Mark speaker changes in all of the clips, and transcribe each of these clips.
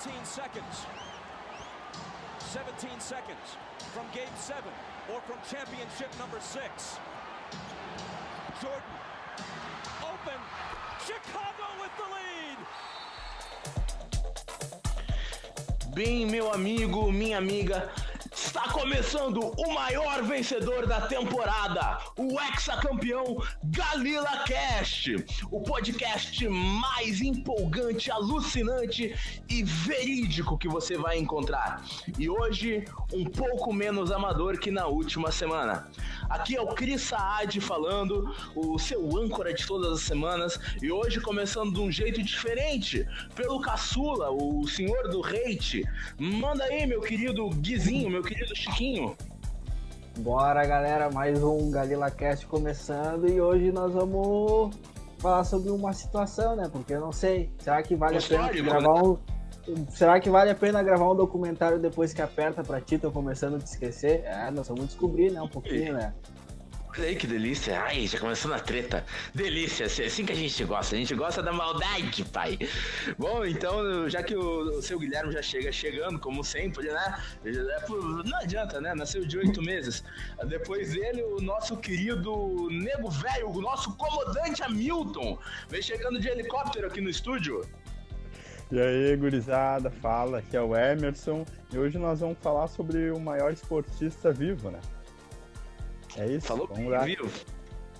Speaker 1: 17 seconds. 17 seconds from game seven or from championship number six. Jordan, open. Chicago with the lead.
Speaker 2: Bem, meu amigo, minha amiga, começando o maior vencedor da temporada, o ex-campeão Galila Cast, o podcast mais empolgante, alucinante e verídico que você vai encontrar. E hoje, um pouco menos amador que na última semana. Aqui é o Cris Saad falando, o seu âncora de todas as semanas, e hoje começando de um jeito diferente, pelo caçula, o senhor do hate. Manda aí, meu querido Guizinho, meu querido Chiquinho.
Speaker 3: Bora, galera, mais um Galila Cast começando e hoje nós vamos falar sobre uma situação, né? Porque eu não sei, será que vale a pena gravar um Será que vale a pena gravar um documentário depois que aperta pra ti? Tô começando a te esquecer. É, nós vamos descobrir, né? Um pouquinho, né?
Speaker 2: Olha aí que delícia. Ai, já começou na treta. Delícia, assim que a gente gosta. A gente gosta da maldade, pai. Bom, então, já que o, o seu Guilherme já chega chegando, como sempre, né? Não adianta, né? Nasceu de oito meses. Depois dele, o nosso querido nego velho, o nosso comandante Hamilton, vem chegando de helicóptero aqui no estúdio.
Speaker 4: E aí, gurizada, fala, aqui é o Emerson e hoje nós vamos falar sobre o maior esportista vivo, né?
Speaker 2: É isso? Falou vamos lá. vivo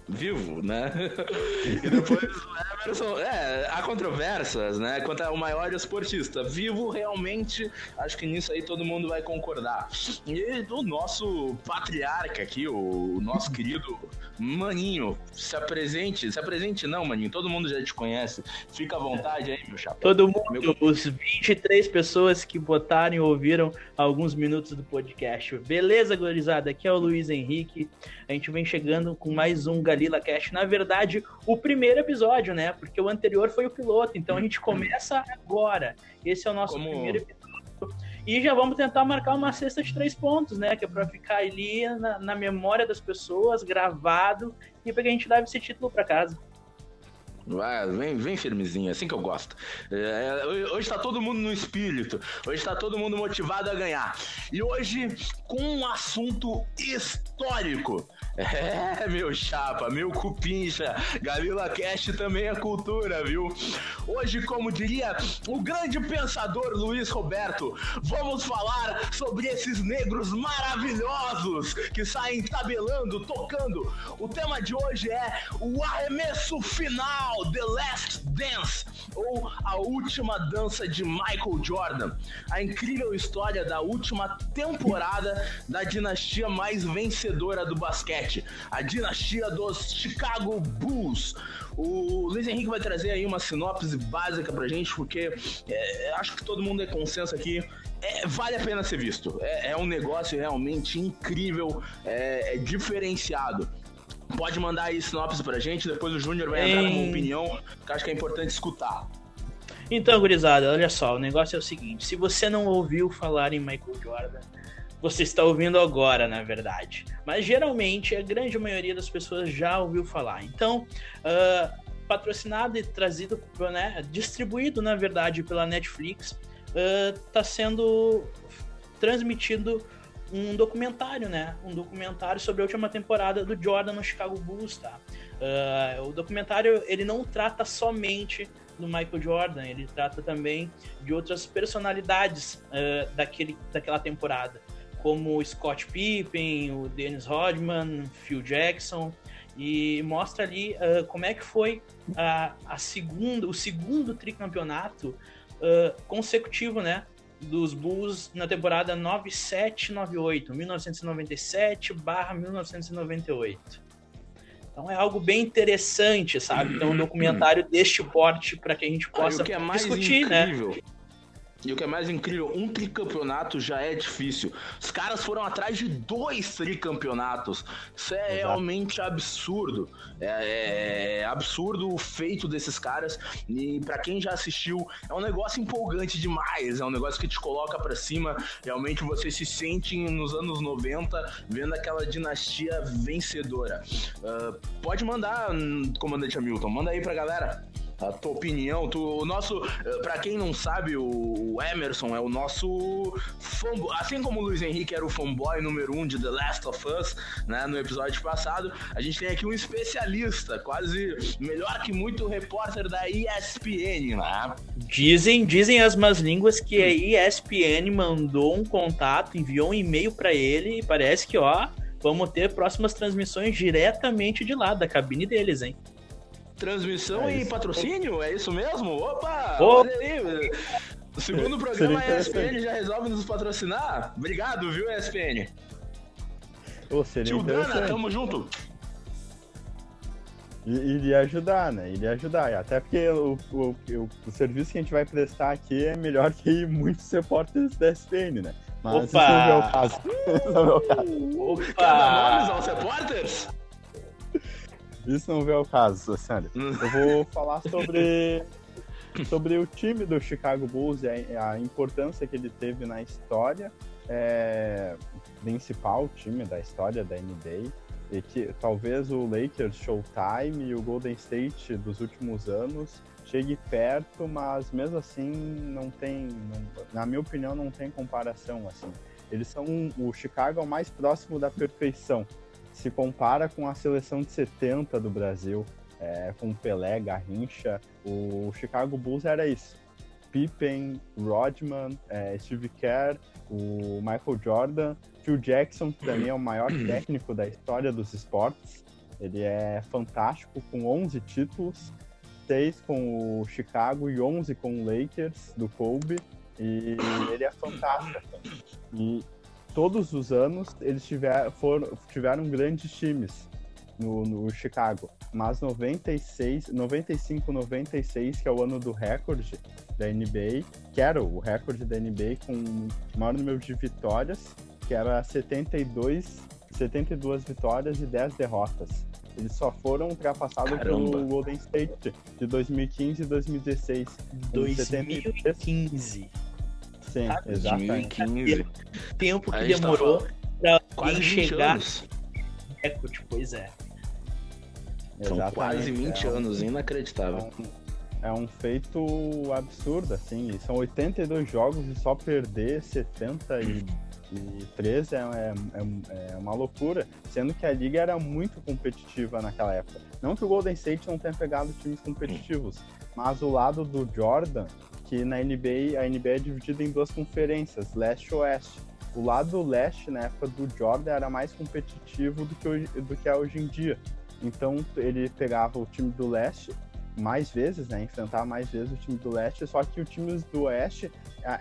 Speaker 2: vivo, né? e depois o Emerson. É, há controvérsias, né? Quanto ao maior esportista. Vivo, realmente, acho que nisso aí todo mundo vai concordar. E o nosso patriarca aqui, o nosso querido Maninho, se apresente. Se apresente, não, Maninho. Todo mundo já te conhece. Fica à vontade aí, meu chapéu.
Speaker 3: Todo mundo, meu... os 23 pessoas que botaram e ouviram alguns minutos do podcast. Beleza, gurizada? Aqui é o Luiz Henrique. A gente vem chegando com mais um Galila Cast. Na verdade, o primeiro episódio, né? Porque o anterior foi o piloto. Então a gente começa agora. Esse é o nosso Como... primeiro episódio. E já vamos tentar marcar uma cesta de três pontos, né? Que é para ficar ali na, na, memória das pessoas, gravado, e para que a gente leve esse título para casa.
Speaker 2: Vai, vem, vem firmezinho, assim que eu gosto. É, hoje está todo mundo no espírito, hoje está todo mundo motivado a ganhar. E hoje com um assunto histórico. É, meu chapa, meu cupincha, Galila Cast também é cultura, viu? Hoje, como diria o grande pensador Luiz Roberto, vamos falar sobre esses negros maravilhosos que saem tabelando, tocando. O tema de hoje é o arremesso final, The Last Dance, ou a última dança de Michael Jordan. A incrível história da última temporada da dinastia mais vencedora do basquete a dinastia dos Chicago Bulls. O Luiz Henrique vai trazer aí uma sinopse básica pra gente, porque é, acho que todo mundo é consenso aqui. É, vale a pena ser visto. É, é um negócio realmente incrível, é, é diferenciado pode mandar aí sinopse pra gente, depois o Júnior vai entrar com uma opinião que acho que é importante escutar.
Speaker 3: Então, gurizada, olha só, o negócio é o seguinte, se você não ouviu falar em Michael Jordan, você está ouvindo agora, na verdade. Mas geralmente a grande maioria das pessoas já ouviu falar. Então, uh, patrocinado e trazido, né, distribuído na verdade pela Netflix, está uh, sendo transmitido um documentário, né? Um documentário sobre a última temporada do Jordan no Chicago Bulls, tá? Uh, o documentário ele não trata somente do Michael Jordan, ele trata também de outras personalidades uh, daquele, daquela temporada como Scott Pippen, o Dennis Rodman, Phil Jackson, e mostra ali uh, como é que foi a, a segunda, o segundo tricampeonato consecutivo, né? Dos Bulls na temporada 97-98, 1997 barra 1998. Então é algo bem interessante, sabe? Então um documentário deste porte para que a gente possa ah, é discutir, né? incrível. né?
Speaker 2: E o que é mais incrível, um tricampeonato já é difícil. Os caras foram atrás de dois tricampeonatos. Isso é Exato. realmente absurdo. É, é, absurdo o feito desses caras. E para quem já assistiu, é um negócio empolgante demais. É um negócio que te coloca para cima. Realmente você se sente nos anos 90 vendo aquela dinastia vencedora. Uh, pode mandar, comandante Hamilton, manda aí pra galera. A tua opinião. Tu, o nosso, eh, para quem não sabe, o Emerson é o nosso fanboy, assim como o Luiz Henrique era o fanboy número um de The Last of Us, né, no episódio passado, a gente tem aqui um especialista, quase melhor que muito repórter da ESPN, né?
Speaker 3: Dizem, dizem as más línguas que a ESPN mandou um contato, enviou um e-mail para ele e parece que, ó, vamos ter próximas transmissões diretamente de lá, da cabine deles, hein?
Speaker 2: Transmissão
Speaker 4: É
Speaker 2: e patrocínio? É isso mesmo? Opa! Olha aí! O segundo programa a ESPN já resolve nos patrocinar? Obrigado, viu, ESPN?
Speaker 4: Seria
Speaker 2: Tio Dana, tamo junto.
Speaker 4: Iria ajudar, né? Iria ajudar. Até porque o, o, o, serviço que a gente vai prestar aqui é melhor que muitos repórteres da SPN, né? Mas isso
Speaker 3: Opa!
Speaker 4: não é o caso. Isso não é o caso.
Speaker 2: Cada nomes
Speaker 3: Opa!
Speaker 2: aos repórteres?
Speaker 4: Isso não é o caso, Sandro. Eu vou falar sobre, sobre o time do Chicago Bulls e a, a importância que ele teve na história, é, principal time da história da NBA. E que talvez o Lakers Showtime e o Golden State dos últimos anos chegue perto, mas mesmo assim não tem, não- na minha opinião, não tem comparação assim. Eles são o Chicago é o mais próximo da perfeição. Se compara com a seleção de 70 do Brasil, é, com Pelé, Garrincha, o Chicago Bulls era isso. Pippen, Rodman, é, Steve Kerr, o Michael Jordan, Phil Jackson, que também é o maior técnico da história dos esportes. Ele é fantástico, com 11 títulos, 6 com o Chicago e 11 com o Lakers, do Kobe. E ele é fantástico. E todos os anos eles tiver, foram, tiveram grandes times no, no Chicago. Mas 96, 95, 96, que é o ano do recorde da NBA, que era o recorde da NBA com o maior número de vitórias, que era 72, 72 vitórias e 10 derrotas. Eles só foram ultrapassados
Speaker 2: Caramba.
Speaker 4: pelo Golden State de 2015 e 2016. com 73.
Speaker 3: 2015.
Speaker 4: Sim, exatamente.
Speaker 2: 2015.
Speaker 3: Tempo que
Speaker 2: gente tá
Speaker 3: demorou pra
Speaker 2: Quase
Speaker 3: alguém
Speaker 2: 20
Speaker 3: chegar
Speaker 2: anos.
Speaker 3: no recorde, pois é.
Speaker 2: São
Speaker 4: Exatamente.
Speaker 2: quase 20
Speaker 4: É um-
Speaker 2: anos,
Speaker 4: É
Speaker 2: inacreditável.
Speaker 4: um, é um feito absurdo, assim. e São 82 jogos e só perder 73 é, é, é, é uma loucura. Sendo que a liga era muito competitiva naquela época. Não que o Golden State não tenha pegado times competitivos, mas o lado do Jordan, que na NBA, a NBA é dividida em duas conferências, leste e oeste. O lado leste, na época do Jordan, era mais competitivo do que, hoje, do que é hoje em dia. Então ele pegava o time do leste mais vezes, né? Enfrentar mais vezes o time do leste, só que os times do oeste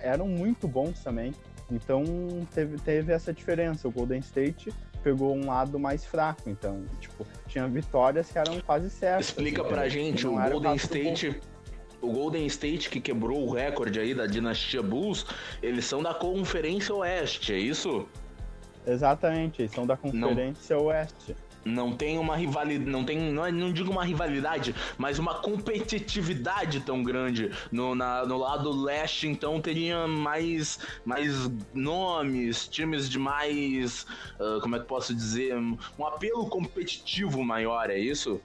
Speaker 4: eram muito bons também. Então teve, teve essa diferença. O Golden State pegou um lado mais fraco. Então, tipo, tinha vitórias que eram quase certas.
Speaker 2: Explica
Speaker 4: entendeu?
Speaker 2: pra gente, o Golden. State. O Golden State que quebrou o recorde aí da dinastia Bulls, eles são da Conferência Oeste, é isso?
Speaker 4: Exatamente, eles são da Conferência Oeste.
Speaker 2: Não tem uma rivalidade, não tem, não, é- não digo uma rivalidade, mas uma competitividade tão grande no, na- no lado leste, então teria mais, mais nomes, times de mais, ah, como é que posso dizer, um apelo competitivo maior, é isso?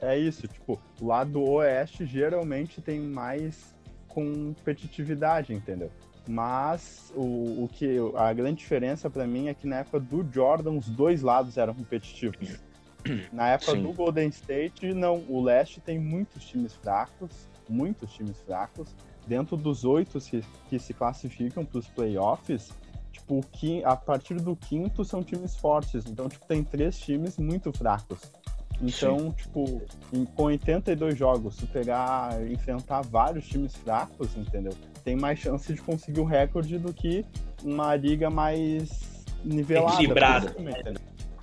Speaker 4: É isso, tipo, o lado oeste geralmente tem mais competitividade, entendeu? Mas o, o que a grande diferença pra mim é que na época do Jordan os dois lados eram competitivos. Na época
Speaker 2: Sim.
Speaker 4: do Golden State, não. O leste tem muitos times fracos, muitos times fracos. Dentro dos oito que, que se classificam para os playoffs, tipo, a partir do quinto são times fortes. Então, tipo, tem três times muito fracos. Então, tipo, em- com 82 jogos, tu pegar, enfrentar vários times fracos, entendeu? Tem mais chance de conseguir o recorde do que uma liga mais nivelada.
Speaker 3: Equilibrada.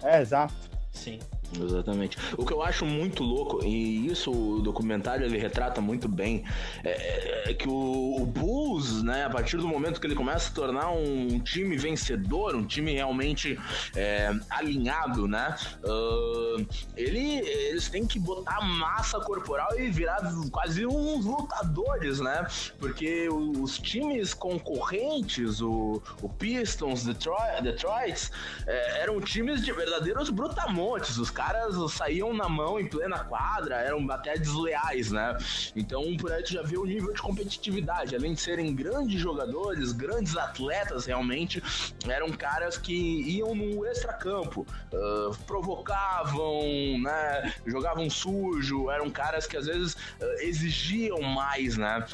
Speaker 4: É, exato.
Speaker 3: Sim.
Speaker 2: Exatamente. O que eu acho muito louco, e isso o documentário ele retrata muito bem, é, é que o, o Bulls, né, a partir do momento que ele começa a se tornar um time vencedor, um time realmente é, alinhado, né, ah, ele, eles têm que botar massa corporal e virar quase uns lutadores, né, porque os times concorrentes, o, o Pistons, Detroit, Detroit é, eram times de verdadeiros brutamontes, os caras caras saíam na mão em plena quadra, eram até desleais, né? Então, por aí tu já vê o nível de competitividade. Além de serem grandes jogadores, grandes atletas realmente, eram caras que iam no extracampo, uh, provocavam, né? Jogavam sujo, eram caras que às vezes uh, exigiam mais, né?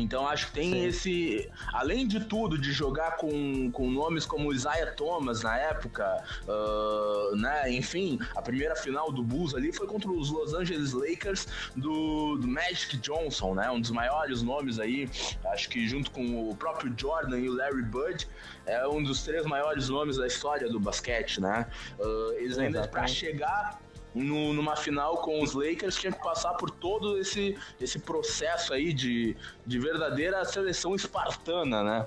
Speaker 2: Então acho que tem Sim. esse. Além de tudo, de jogar com, com nomes como Isaiah Thomas na época, uh, né? Enfim, a primeira final do Bulls ali foi contra os Los Angeles Lakers do, do, Magic Johnson, né? Um dos maiores nomes aí. Acho que junto com o próprio Jordan e o Larry Bird, é um dos três maiores nomes da história do basquete, né? Uh, eles ainda para chegar no, numa final com os Lakers tinha que passar por todo esse, esse processo aí de, de verdadeira seleção espartana, né?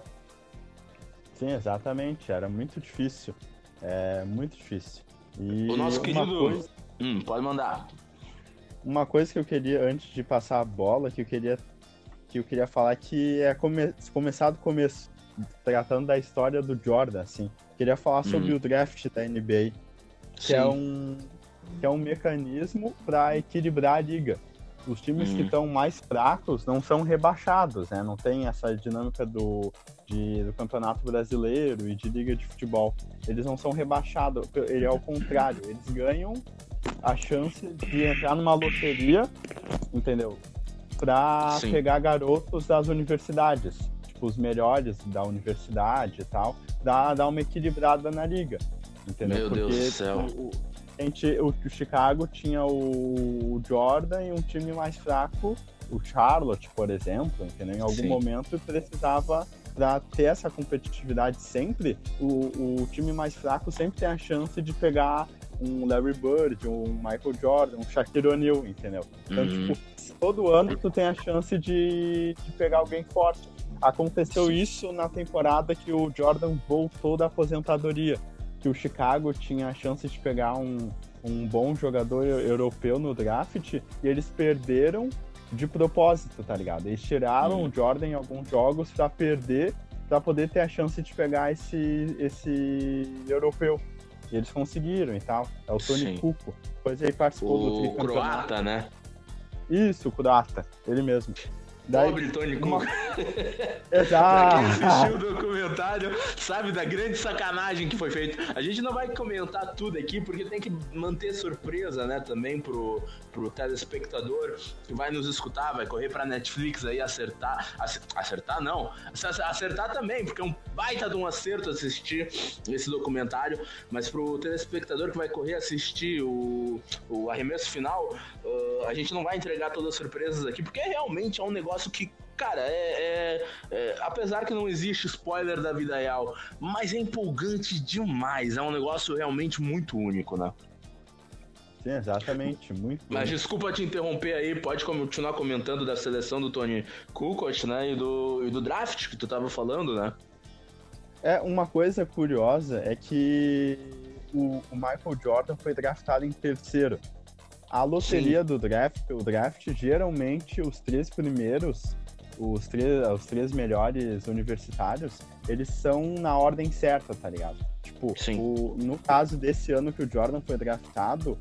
Speaker 4: Sim, exatamente. Era muito difícil. É muito difícil.
Speaker 2: E o nosso querido. Coisa... Hum, pode mandar.
Speaker 4: Uma coisa que eu queria, antes de passar a bola, que eu queria, que eu queria falar que é come... começar do começo, tratando da história do Jordan, assim. Queria falar sobre hum. o draft da NBA, que Sim. é um, que é um mecanismo para equilibrar a liga. Os times que estão hum. mais fracos não são rebaixados, né? Não tem essa dinâmica do, de, do campeonato brasileiro e de liga de futebol. Eles não são rebaixados, ele é o contrário. Eles ganham a chance de entrar numa loteria, entendeu? Para pegar garotos das universidades, tipo os melhores da universidade e tal, dar, dar uma equilibrada na liga, entendeu?
Speaker 2: Meu Porque Deus do céu.
Speaker 4: O, gente, o, o Chicago tinha o Jordan e um time mais fraco, o Charlotte, por exemplo, entendeu? Em algum Sim. momento precisava para ter essa competitividade sempre, o, o time mais fraco sempre tem a chance de pegar um Larry Bird, um Michael Jordan, um Shaquille O'Neal, entendeu? Então, uhum. tipo, todo ano tu tem a chance de, de pegar alguém forte. Aconteceu isso na temporada que o Jordan voltou da aposentadoria que o Chicago tinha a chance de pegar um, um bom jogador europeu no draft e eles perderam de propósito, tá ligado? Eles tiraram hum. o Jordan em alguns jogos para perder, para poder ter a chance de pegar esse, esse europeu. E eles conseguiram e tal. É o Tony Sim. Kuko. Depois ele participou
Speaker 2: o do croata, né?
Speaker 4: Isso, o croata, ele mesmo.
Speaker 2: Daí, Pobre Tony. Cook.
Speaker 4: Exato.
Speaker 2: quem assistiu o documentário, sabe da grande sacanagem que foi feita. A gente não vai comentar tudo aqui, porque tem que manter surpresa, né, também pro, pro telespectador que vai nos escutar, vai correr pra Netflix aí acertar. Acertar não, acertar também, porque é um baita de um acerto assistir esse documentário, mas pro telespectador que vai correr assistir o, o arremesso final, uh, a gente não vai entregar todas as surpresas aqui, porque realmente é um negócio negócio que, cara, é, é, é, Apesar que não existe spoiler da vida real, mas é empolgante demais. É um negócio realmente muito único, né?
Speaker 4: Sim, exatamente. Muito.
Speaker 2: Mas desculpa te interromper aí, pode continuar comentando da seleção do Tony Kukoc, né? E do, e do draft que tu tava falando, né?
Speaker 4: É, uma coisa curiosa é que o, o Michael Jordan foi draftado em terceiro. A loteria Sim. do draft, o draft, geralmente os três primeiros, os três, os três melhores universitários, eles são na ordem certa, tá ligado? Tipo, o, no caso desse ano que o Jordan foi draftado,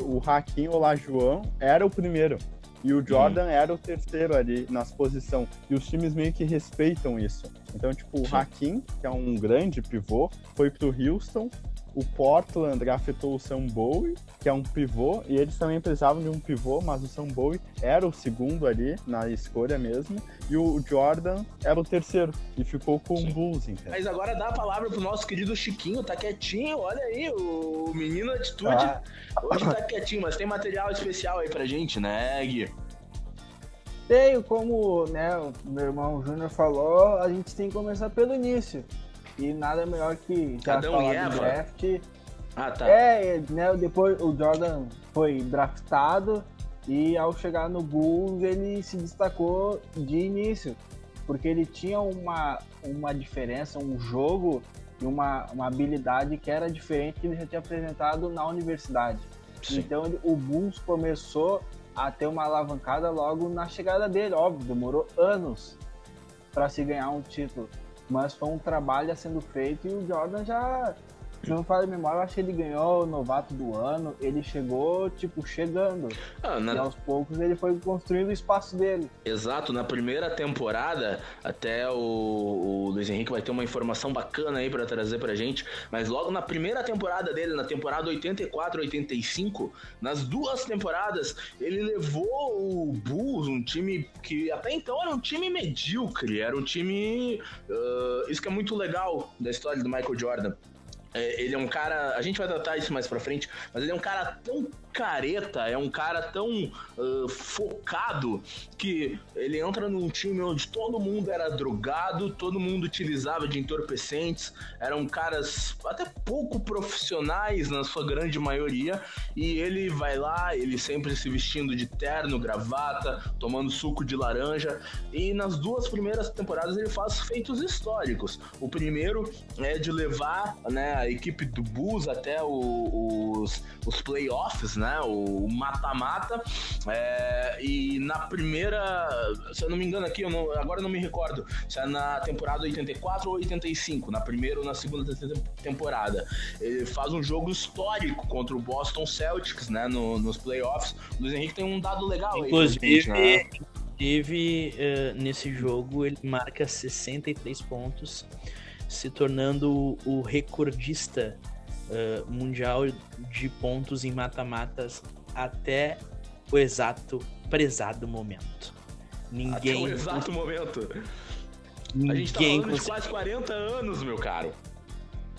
Speaker 4: o Hakim Olajuwon era o primeiro. E o Jordan uhum. era o terceiro ali nas posições. E os times meio que respeitam isso. Então, tipo, o Hakim, que é um grande pivô, foi pro Houston o Portland draftou o Sam Bowie, que é um pivô, e eles também precisavam de um pivô, mas o Sam Bowie era o segundo ali na escolha mesmo, e o Jordan era o terceiro, e ficou com o Bulls, entendeu?
Speaker 2: Mas agora dá a palavra pro nosso querido Chiquinho, tá quietinho, olha aí, o menino atitude. Ah. Hoje tá quietinho, mas tem material especial aí pra gente, né, Gui?
Speaker 5: Tenho, como né, o meu irmão Júnior falou, a gente tem que começar pelo início. E nada melhor que já Adão falar do draft.
Speaker 2: Ah, tá.
Speaker 5: É, né, depois o Jordan foi draftado e ao chegar no Bulls ele se destacou de início, porque ele tinha uma, uma diferença, um jogo e uma, uma habilidade que era diferente que ele já tinha apresentado na universidade. Sim. Então ele, o Bulls começou a ter uma alavancada logo na chegada dele, óbvio, demorou anos para se ganhar um título mas foi um trabalho sendo feito e o Jordan já se não falo de memória, eu acho que ele ganhou o novato do ano. Ele chegou, tipo, chegando.
Speaker 2: Ah,
Speaker 5: E
Speaker 2: na-
Speaker 5: aos poucos ele foi construindo o espaço dele.
Speaker 2: Exato, na primeira temporada, até o, o Luiz Henrique vai ter uma informação bacana aí pra trazer pra gente, mas logo na primeira temporada dele, na temporada 84, 85, nas duas temporadas, ele levou o Bulls, um time que até então era um time medíocre, era um time. ah, isso que é muito legal da história do Michael Jordan. É, ele é um cara. A gente vai tratar isso mais pra frente, mas ele é um cara tão careta, é um cara tão ah, focado que ele entra num time onde todo mundo era drogado, todo mundo utilizava de entorpecentes, eram caras até pouco profissionais na sua grande maioria, e ele vai lá, ele sempre se vestindo de terno, gravata, tomando suco de laranja, e nas duas primeiras temporadas ele faz feitos históricos. O primeiro é de levar né, a equipe do Bulls até os, os playoffs, né? O mata-mata. É, e na primeira, se eu não me engano aqui, eu não- agora eu não me recordo, se é na temporada 84 ou 85, na primeira ou na segunda te- temporada. Ele faz um jogo histórico contra o Boston Celtics, né? no- nos playoffs. O Luiz Henrique tem um dado legal aí.
Speaker 3: Inclusive,
Speaker 2: gente, né?
Speaker 3: eh, nesse jogo ele marca 63 pontos, se tornando o recordista eh, mundial de pontos em mata-matas até o exato prezado momento.
Speaker 2: Até o
Speaker 3: Ninguém,
Speaker 2: exato momento. A gente tá
Speaker 3: ninguém
Speaker 2: falando de
Speaker 3: conseguiu.
Speaker 2: quase 40 anos, meu caro.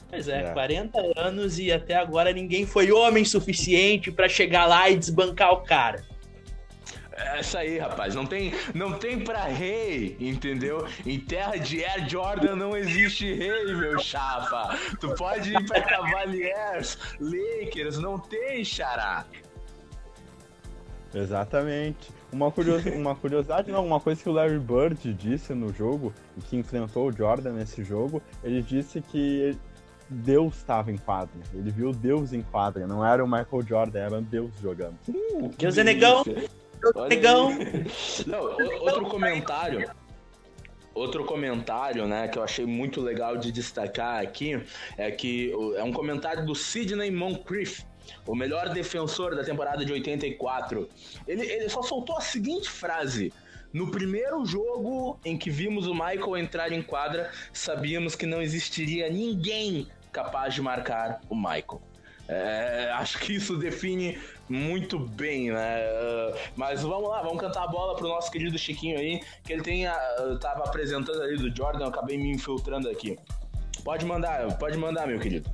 Speaker 3: Pois é,
Speaker 4: É.
Speaker 3: 40 anos e até agora ninguém foi homem suficiente pra chegar lá e desbancar o cara.
Speaker 2: É isso aí, rapaz. Não tem, não tem pra rei, entendeu? Em terra de Air Jordan não existe rei, meu chapa. Tu pode ir pra Cavaliers, Lakers, não tem xará.
Speaker 4: Exatamente. Uma, curios... uma curiosidade, não, uma coisa que o Larry Bird disse no jogo, e que enfrentou o Jordan nesse jogo, ele disse que Deus estava em quadra. Ele viu Deus em quadra, não era o Michael Jordan, era Deus jogando.
Speaker 3: Deus é negão. Negão.
Speaker 2: Não, outro comentário. Outro comentário, né, que eu achei muito legal de destacar aqui é que é um comentário do Sidney Moncrief, o melhor defensor da temporada de 84. Ele, ele só soltou a seguinte frase: No primeiro jogo em que vimos o Michael entrar em quadra, sabíamos que não existiria ninguém capaz de marcar o Michael. É, acho que isso define muito bem, né? Uh, Mas vamos lá, vamos cantar a bola pro nosso querido Chiquinho aí, que ele tem a, eu tava apresentando ali do Jordan, eu acabei me infiltrando aqui. Pode mandar, pode mandar, meu querido.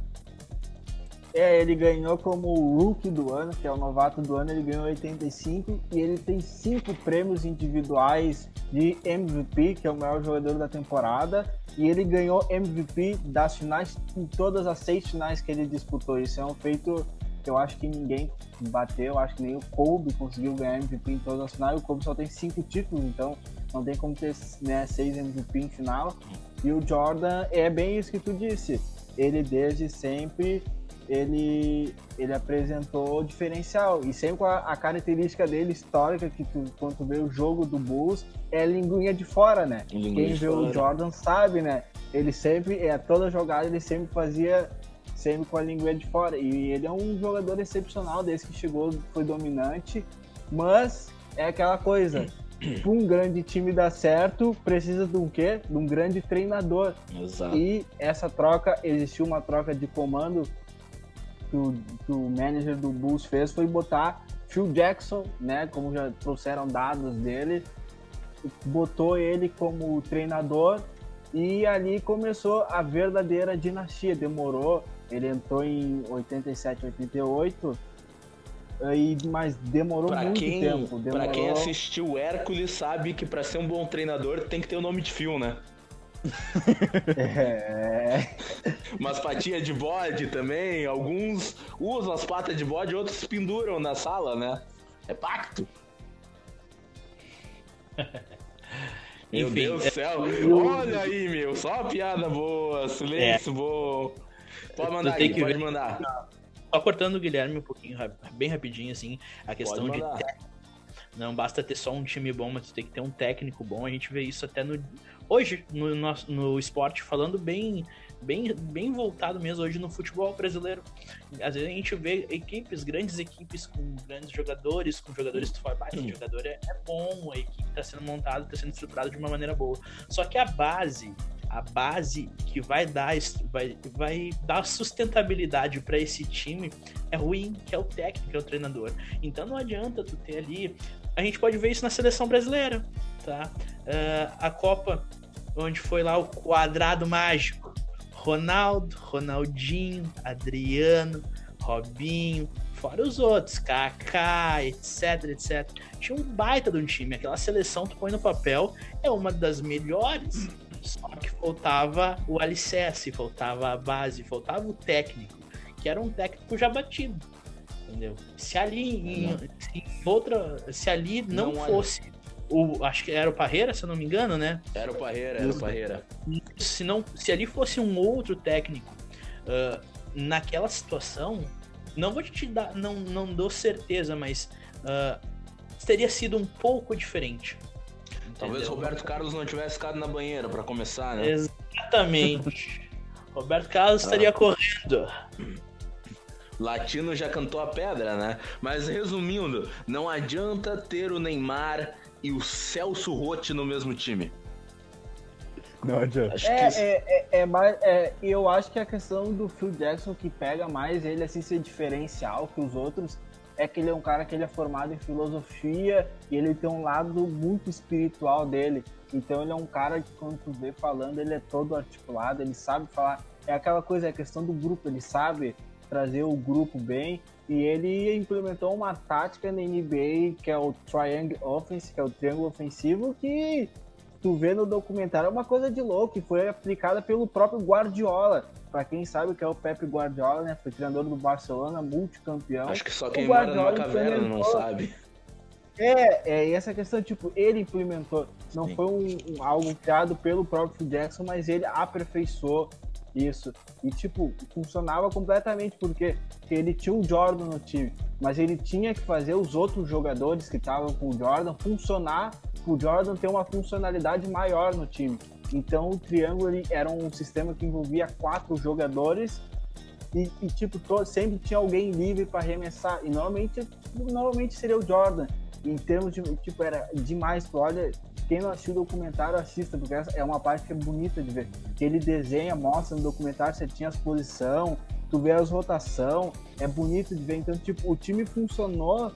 Speaker 5: É, ele ganhou como o Rookie do ano, que é o novato do ano, ele ganhou 85 e ele tem cinco prêmios individuais de MVP, que é o maior jogador da temporada, e ele ganhou MVP das finais em todas as seis finais que ele disputou. Isso é um feito eu acho que ninguém bateu, eu acho que nem o Kobe conseguiu ganhar MVP em todas as finais. O Kobe só tem cinco títulos, então não tem como ter né, seis MVP em final. E o Jordan é bem isso que tu disse. Ele desde sempre ele, ele apresentou diferencial. E sempre com a, a característica dele histórica, que tu, quando tu vê o jogo do Bulls, é linguinha de fora, né?
Speaker 2: Linguinha
Speaker 5: Quem vê
Speaker 2: fora.
Speaker 5: o Jordan sabe, né? Ele sempre, é, toda jogada ele sempre fazia sempre com a linguinha de fora. E ele é um jogador excepcional, desde que chegou foi dominante, mas é aquela coisa. Para um grande time dar certo, precisa de um quê? De um grande treinador.
Speaker 2: Exato.
Speaker 5: E essa troca, existiu uma troca de comando que o, que o manager do Bulls fez, foi botar Phil Jackson, né? Como já trouxeram dados dele, botou ele como treinador e ali começou a verdadeira dinastia. Demorou, ele entrou em 87, 88, aí, mas demorou
Speaker 2: Pra
Speaker 5: muito
Speaker 2: quem,
Speaker 5: tempo.
Speaker 2: pra
Speaker 5: Demorou...
Speaker 2: quem assistiu Hércules sabe que pra ser um bom treinador tem que ter o nome de fio, né?
Speaker 5: É...
Speaker 2: Umas patinhas de bode também, alguns usam as patas de bode, outros penduram na sala, né? É pacto. Meu
Speaker 3: Enfim,
Speaker 2: Deus do
Speaker 3: é-
Speaker 2: céu. Olha aí, meu. Só uma piada boa. Silêncio bom. Pode mandar
Speaker 3: tem
Speaker 2: aí,
Speaker 3: que
Speaker 2: pode
Speaker 3: ver.
Speaker 2: mandar.
Speaker 3: Só cortando o Guilherme um pouquinho, bem rapidinho, assim, a questão de Não basta ter só um time bom, mas tem que ter um técnico bom. A gente vê isso até no hoje no, no, no esporte, falando bem bem, bem voltado mesmo hoje no futebol brasileiro. Às vezes a gente vê equipes, grandes equipes com grandes jogadores, com jogadores que tu fala, esse jogador é, é, bom, a equipe está sendo montada, está sendo estruturada de uma maneira boa. Só que a base, a base que vai dar, vai, vai dar sustentabilidade para esse time é ruim, que é o técnico, é o treinador. Então não adianta tu ter ali. A gente pode ver isso na seleção brasileira, tá? Uh, a Copa, onde foi lá o quadrado mágico Ronaldo, Ronaldinho, Adriano, Robinho, fora os outros, Kaká, etc, etc. Tinha um baita de um time. Aquela seleção tu põe no papel é uma das melhores. Só que faltava o alicerce, faltava a base, faltava o técnico, que era um técnico já batido. Entendeu? Se ali em, em outra, se ali não, não fosse o, acho que era o Parreira, se eu não me engano, né?
Speaker 2: Era o Parreira, era o Parreira.
Speaker 3: Se, não, se ali fosse um outro técnico uh, naquela situação, não vou te dar, não, não dou certeza, mas uh, teria sido um pouco diferente.
Speaker 2: Talvez Roberto Carlos não tivesse ficado na banheira para começar, né?
Speaker 3: Exatamente. Roberto Carlos estaria ah. correndo.
Speaker 2: Latino já cantou a pedra, né? Mas resumindo, não adianta ter o Neymar e o Celso Rotti no mesmo time.
Speaker 5: Não adianta. Acho é, que... é, é, é, mais, é, eu acho que a questão do Phil Jackson que pega mais ele assim ser diferencial que os outros é que ele é um cara que ele é formado em filosofia e ele tem um lado muito espiritual dele. Então ele é um cara que quando tu vê falando, ele é todo articulado, ele sabe falar. É aquela coisa, é a questão do grupo, ele sabe trazer o grupo bem e ele implementou uma tática na NBA que é o Triangle Offense, que é o triângulo ofensivo, que tu vê no documentário é uma coisa de louco, que foi aplicada pelo próprio Guardiola. Para quem sabe o que é o Pepe Guardiola, né? Foi treinador do Barcelona, multicampeão.
Speaker 2: Acho que só quem mora numa caverna não sabe.
Speaker 5: É, é essa questão, tipo, ele implementou. Não Sim. foi um, um, algo criado pelo próprio Jackson, mas ele aperfeiçoou isso. E, tipo, funcionava completamente porque ele tinha o Jordan no time, mas ele tinha que fazer os outros jogadores que estavam com o Jordan funcionar, o Jordan ter uma funcionalidade maior no time. Então, o triângulo era um sistema que envolvia quatro jogadores e, e tipo, todo, sempre tinha alguém livre para arremessar. E normalmente, normalmente seria o Jordan. Em termos de, tipo, era demais. Olha, quem não assistiu o documentário, assista, porque é uma parte que é bonita de ver. Que ele desenha, mostra no documentário tinha as posição, tu vê as rotação, é bonito de ver. Então, tipo, o time funcionou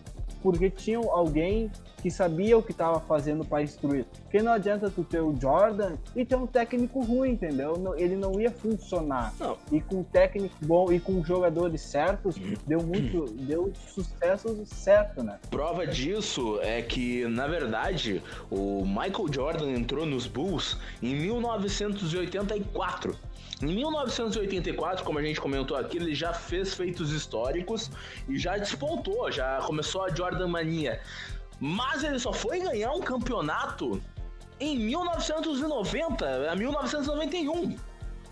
Speaker 5: porque tinha alguém que sabia o que estava fazendo para instruir. Porque não adianta tu ter o Jordan e ter um técnico ruim, entendeu? Ele não ia funcionar. Não. E com um técnico bom e com jogadores certos, deu muito, deu sucesso certo, né?
Speaker 2: Prova disso é que, na verdade, o Michael Jordan entrou nos Bulls em 1984. Em 1984, como a gente comentou aqui, ele já fez feitos históricos e já despontou, já começou a Jordan Mania. Mas ele só foi ganhar um campeonato em 1990 a 1991.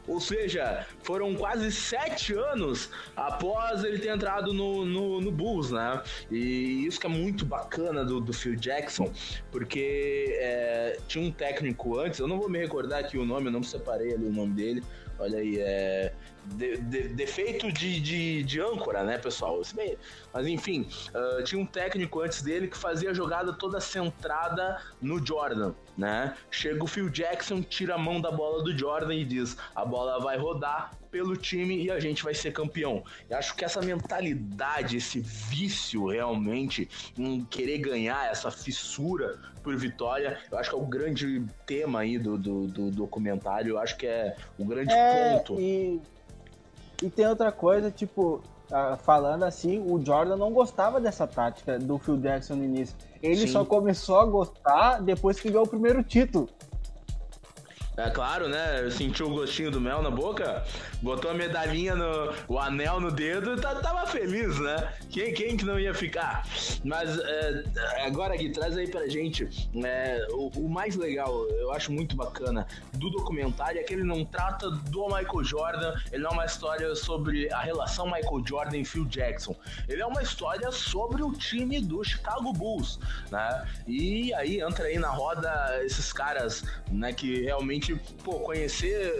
Speaker 2: Ou seja, foram quase sete anos após ele ter entrado no, no, no Bulls, né? E isso que é muito bacana do, do Phil Jackson, porque é, tinha um técnico antes, eu não vou me recordar aqui o nome, eu não separei ali o nome dele, Olha aí, é. De, de, defeito de, de, de, âncora, né, pessoal? Mas enfim, uh, tinha um técnico antes dele que fazia a jogada toda centrada no Jordan, né? Chega o Phil Jackson, tira a mão da bola do Jordan e diz: a bola vai rodar pelo time e a gente vai ser campeão. Eu acho que essa mentalidade, esse vício realmente em querer ganhar, essa fissura por vitória. Eu acho que é o grande tema aí do, do, do documentário. Eu acho que é o grande é, ponto.
Speaker 5: E, e tem outra coisa, tipo, uh, falando assim, o Jordan não gostava dessa tática do Phil Jackson no início. Ele Sim. só começou a gostar depois que ganhou o primeiro título.
Speaker 2: É claro, né? Sentiu o gostinho do mel na boca, botou a medalhinha no. o anel no dedo e tá, tava feliz, né? Quem, quem que não ia ficar? Mas é, agora Gui, traz aí pra gente é, o, o, mais legal, eu acho muito bacana do documentário é que ele não trata do Michael Jordan, ele não é uma história sobre a relação Michael Jordan e Phil Jackson. Ele é uma história sobre o time do Chicago Bulls, né? E aí entra aí na roda esses caras, né, que realmente realmente, pô, conhecer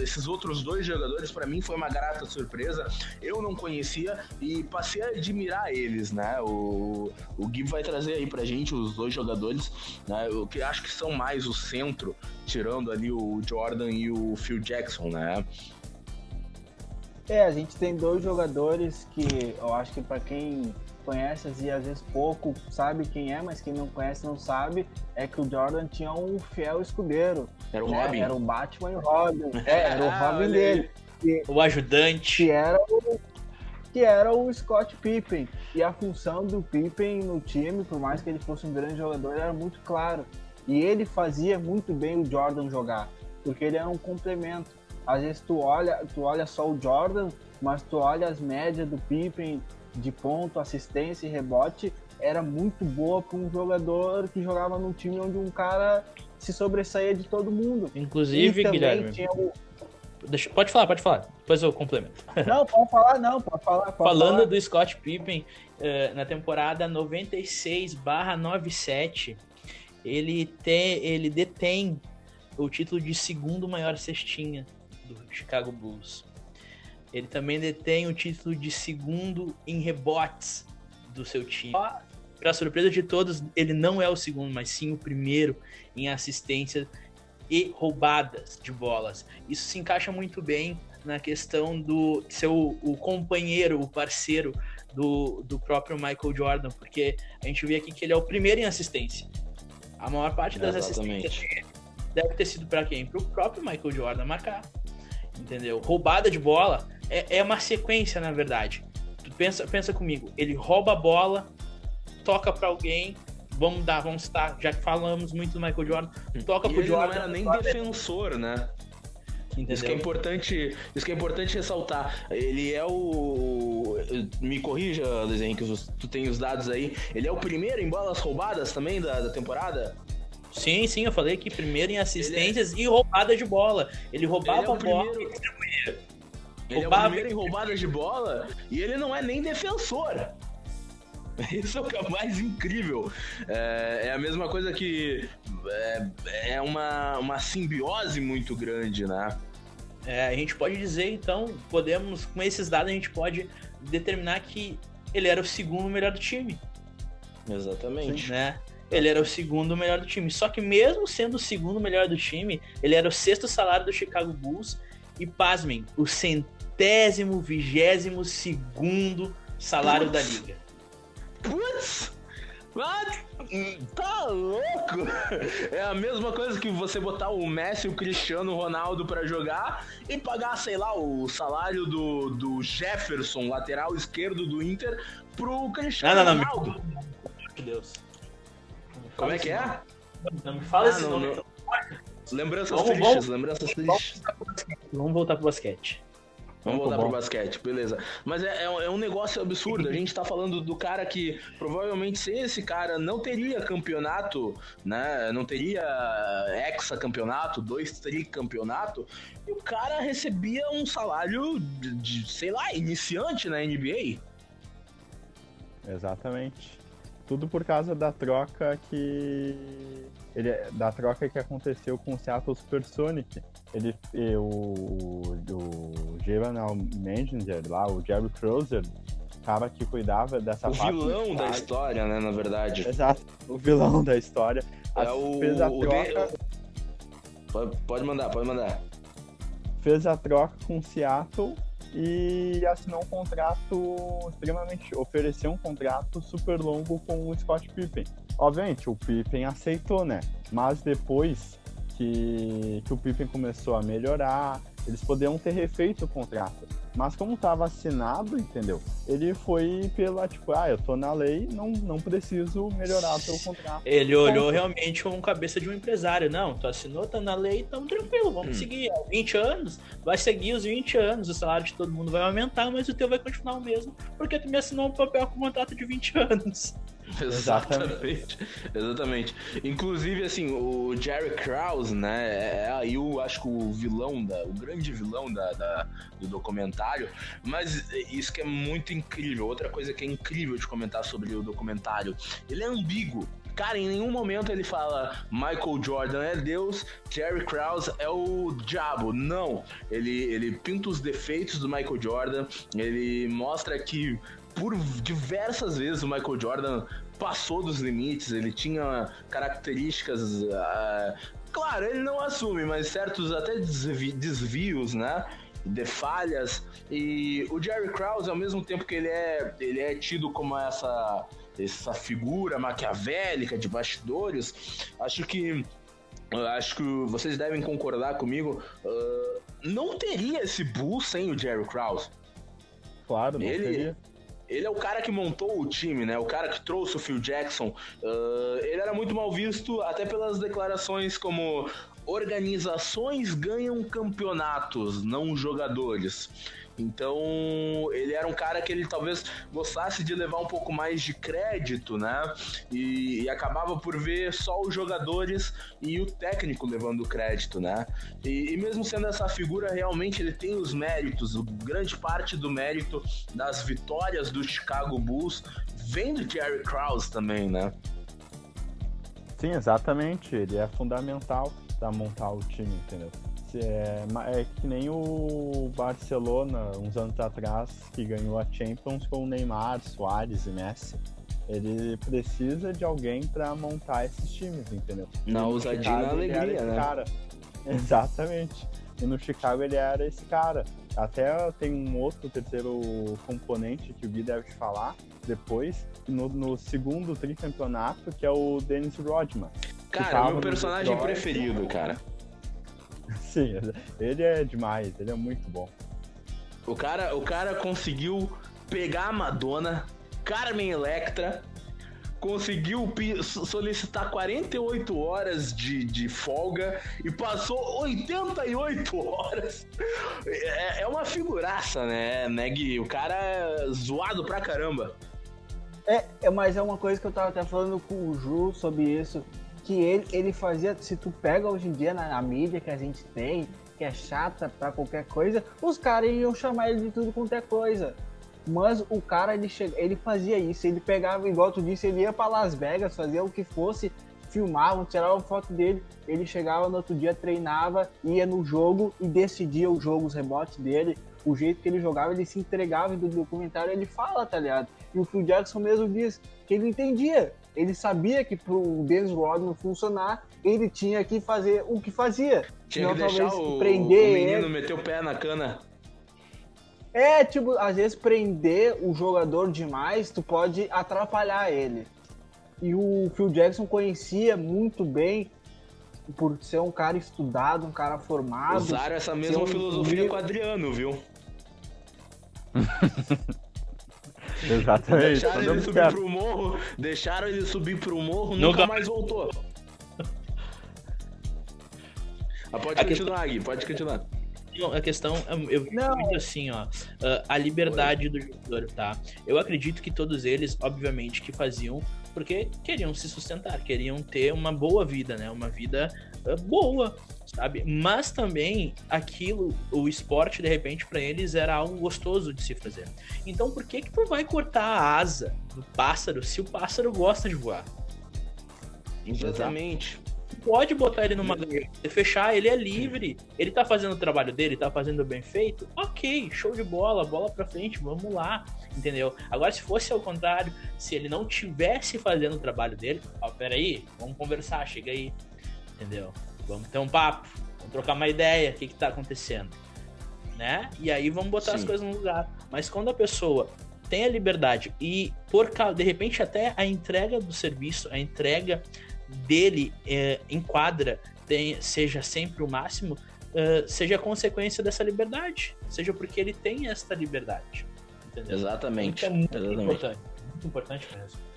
Speaker 2: esses outros dois jogadores para mim foi uma grata surpresa. Eu não conhecia e passei a admirar eles, né? O, o Gui vai trazer aí pra gente os dois jogadores, né? O que acho que são mais o centro, tirando ali o Jordan e o Phil Jackson, né?
Speaker 5: É, a gente tem dois jogadores que eu acho que para quem conhece e às vezes pouco sabe quem é, mas quem não conhece não sabe, é que o Jordan tinha um fiel escudeiro.
Speaker 2: Era o né? Robin?
Speaker 5: Era o Batman e o Robin. É, era o ah, Robin dele.
Speaker 3: O ajudante.
Speaker 5: Que era o, que era o Scott Pippen. E a função do Pippen no time, por mais que ele fosse um grande jogador, era muito claro. E ele fazia muito bem o Jordan jogar, porque ele era um complemento. Às vezes tu olha, tu olha só o Jordan, mas tu olha as médias do Pippen, de ponto, assistência e rebote era muito boa para um jogador que jogava num time onde um cara se sobressaía de todo mundo.
Speaker 3: Inclusive, Guilherme. O... Deixa, pode falar, pode falar. Depois eu complemento.
Speaker 5: Não, pode falar, não, pode falar. Pode
Speaker 3: Falando
Speaker 5: falar.
Speaker 3: do Scott Pippen, uh, na temporada 96/97, ele, ele detém o título de segundo maior cestinha do Chicago Bulls. Ele também detém o título de segundo em rebotes do seu time. Para surpresa de todos, ele não é o segundo, mas sim o primeiro em assistência e roubadas de bolas. Isso se encaixa muito bem na questão do ser o, o companheiro, o parceiro do, do próprio Michael Jordan, porque a gente vê aqui que ele é o primeiro em assistência. A maior parte das Exatamente. assistências deve ter sido para quem? Para o próprio Michael Jordan marcar. Entendeu? Roubada de bola é, é uma sequência, na verdade. Tu pensa, pensa comigo, ele rouba a bola, toca para alguém, vamos dar, vamos estar, já que falamos muito do Michael Jordan, toca e pro
Speaker 2: ele
Speaker 3: Jordan.
Speaker 2: não era nem defensor, né? Entendeu? Isso que é importante, isso que é importante ressaltar. Ele é o me corrija, desenho que tu tem os dados aí. Ele é o primeiro em bolas roubadas também da, da temporada?
Speaker 3: Sim, sim, eu falei que primeiro em assistências é... e roubadas de bola. Ele roubava ele é a bola primeiro...
Speaker 2: Ele roubava... é o primeiro em roubadas de bola e ele não é nem defensor. Isso é o que é mais incrível. É, é a mesma coisa que é, é, uma, uma simbiose muito grande, né?
Speaker 3: É, a gente pode dizer, então, podemos, com esses dados, a gente pode determinar que ele era o segundo melhor do time.
Speaker 2: Exatamente.
Speaker 3: Né? Ele era o segundo melhor do time. Só que mesmo sendo o segundo melhor do time, ele era o sexto salário do Chicago Bulls e, pasmem, o centésimo, vigésimo segundo salário Putz. da liga.
Speaker 2: Putz! Tá louco? É a mesma coisa que você botar o Messi e o Cristiano Ronaldo para jogar e pagar, sei lá, o salário do, do Jefferson, lateral esquerdo do Inter, pro Cristiano não, não, não, Ronaldo. Meu
Speaker 3: Deus.
Speaker 2: Como é que é?
Speaker 3: Não me fala ah, esse nome. Não.
Speaker 2: Lembranças vamos, tristes, vamos, lembranças tristes.
Speaker 3: Vamos voltar pro basquete.
Speaker 2: Vamos voltar pro basquete, beleza. Mas é, é, um negócio absurdo. A gente tá falando do cara que provavelmente sem esse cara não teria campeonato, né? Não teria hexa-campeonato, dois tricampeonato. E o cara recebia um salário de, de, sei lá, iniciante na NBA.
Speaker 4: Exatamente. Tudo por causa da troca que. Ele, da troca que aconteceu com o Seattle Supersonic. Ele, o, o General Manager lá, o Jerry Crozer, cara que cuidava dessa
Speaker 2: o parte. O vilão da história, né, na verdade.
Speaker 4: Exato, o vilão da história.
Speaker 2: É o, fez a troca... Pode, pode mandar, pode mandar.
Speaker 4: Fez a troca com o Seattle e assinou um contrato extremamente. ofereceu um contrato super longo com o Scott Pippen. Obviamente, o Pippen aceitou, né? Mas depois que, que o Pippen começou a melhorar, eles poderiam ter refeito o contrato. Mas como tava assinado, entendeu? Ele foi pela, tipo, ah, eu tô na lei, não, não preciso melhorar pelo contrato.
Speaker 3: Ele olhou realmente como cabeça de um empresário. Não, tu assinou, tá na lei, então tranquilo, vamos
Speaker 2: Hum.
Speaker 3: seguir. 20 anos, vai seguir os 20 anos, o salário de todo mundo vai aumentar, mas o teu vai continuar o mesmo, porque tu me assinou um papel com contrato de 20 anos.
Speaker 2: Exatamente. Exatamente. Inclusive, assim, o Jerry Krause, né? É aí o, acho que o vilão, da, o grande vilão da, da- do documentário. Mas isso que é muito incrível. Outra coisa que é incrível de comentar sobre o documentário. Ele é ambíguo. Cara, em nenhum momento ele fala Michael Jordan é Deus, Jerry Krause é o diabo. Não. Ele, ele pinta os defeitos do Michael Jordan. Ele mostra que por diversas vezes o Michael Jordan passou dos limites, ele tinha características. ah, claro, ele não assume, mas certos até desvi- desvios, né? De falhas. E o Jerry Krause, ao mesmo tempo que ele é, ele é tido como essa, essa figura maquiavélica de bastidores, acho que. Acho que vocês devem concordar comigo. ah, não teria esse Bull sem o Jerry Krause.
Speaker 4: Claro, não
Speaker 2: Ele-
Speaker 4: seria.
Speaker 2: Ele é o cara que montou o time, né? O cara que trouxe o Phil Jackson. Ah, ele era muito mal visto até pelas declarações como organizações ganham campeonatos, não jogadores. Então, ele era um cara que ele talvez gostasse de levar um pouco mais de crédito, né? E, e acabava por ver só os jogadores e o técnico levando crédito, né? E, e mesmo sendo essa figura, realmente ele tem os méritos, grande parte do mérito das vitórias do Chicago Bulls vem do Jerry Krause também, né?
Speaker 4: Sim, exatamente. Ele é fundamental para montar o time, entendeu? É, é que nem o Barcelona, uns anos atrás, que ganhou a Champions com o Neymar, Soares e Messi. Ele precisa de alguém para montar esses times, entendeu?
Speaker 2: Na ousadia e na
Speaker 4: ele era
Speaker 2: alegria,
Speaker 4: esse
Speaker 2: né?
Speaker 4: Cara. Exatamente. E no Chicago ele era esse cara. Até tem um outro terceiro componente que o Gui deve te falar depois, no, no segundo tricampeonato, que é o Dennis Rodman.
Speaker 2: Cara, meu personagem preferido, cara.
Speaker 4: Sim, ele é demais, ele é muito bom.
Speaker 2: O cara, o cara conseguiu pegar a Madonna, Carmen Electra, conseguiu solicitar 48 horas de, de folga e passou 88 horas. É, é uma figuraça, né, né, Gui? O cara é zoado pra caramba.
Speaker 5: É, é, mas é uma coisa que eu tava até falando com o Ju sobre isso, que ele, ele fazia, se tu pega hoje em dia na, na mídia que a gente tem, que é chata pra qualquer coisa, os caras iam chamar ele de tudo quanto é coisa. Mas o cara, ele, che... ele fazia isso, ele pegava, igual tu disse, ele ia pra Las Vegas, fazia o que fosse, filmavam, tiravam foto dele, ele chegava no outro dia, treinava, ia no jogo e decidia o jogo, os rebotes dele, o jeito que ele jogava, ele se entregava e do documentário ele fala, tá ligado? E o Phil Jackson mesmo diz que ele entendia. Ele sabia que pro Dennis Rodman funcionar, ele tinha que fazer o que fazia.
Speaker 2: Tinha
Speaker 5: Não,
Speaker 2: que deixar o,
Speaker 5: prender
Speaker 2: o menino
Speaker 5: ele.
Speaker 2: meter o pé na cana.
Speaker 5: É, tipo, às vezes prender o jogador demais, tu pode atrapalhar ele. E o Phil Jackson conhecia muito bem, por ser um cara estudado, um cara formado.
Speaker 2: Usaram essa mesma
Speaker 5: um
Speaker 2: filosofia com o Adriano, viu?
Speaker 4: Exatamente.
Speaker 2: Deixaram ele subir
Speaker 4: certo.
Speaker 2: pro morro, deixaram ele subir pro morro,
Speaker 3: Nunca
Speaker 2: nunca mais voltou. Ah, pode
Speaker 3: A
Speaker 2: continuar, Gui, pode continuar.
Speaker 3: Não, a questão, é- eu vejo
Speaker 5: Não.
Speaker 3: muito assim, ó, ah, a liberdade do jogador, tá? Eu acredito que todos eles, obviamente, que faziam porque queriam se sustentar, queriam ter uma boa vida, né? Uma vida boa, sabe? Mas também aquilo, o esporte, de repente, pra eles era algo gostoso de se fazer. Então, por que que tu vai cortar a asa do pássaro se o pássaro gosta de voar?
Speaker 2: Exatamente.
Speaker 3: pode botar ele numa gaiola, fechar, ele é livre. Ele tá fazendo o trabalho dele, tá fazendo bem feito. Ok, show de bola, bola pra frente, vamos lá. Entendeu? Agora, se fosse ao contrário, se ele não tivesse fazendo o trabalho dele, ó, peraí, vamos conversar, chega aí. Entendeu? Vamos ter um papo, vamos trocar uma ideia, o que que tá acontecendo. Né? E aí vamos botar as
Speaker 2: Sim.
Speaker 3: coisas no lugar. Mas quando a pessoa tem a liberdade e, por causa, de repente, até a entrega do serviço, a entrega dele é, enquadra tem, seja sempre o máximo, uh, seja consequência dessa liberdade, seja porque ele tem esta liberdade. Entendeu?
Speaker 2: Exatamente.
Speaker 3: Então, é muito
Speaker 2: Exatamente.
Speaker 3: importante, muito importante mesmo.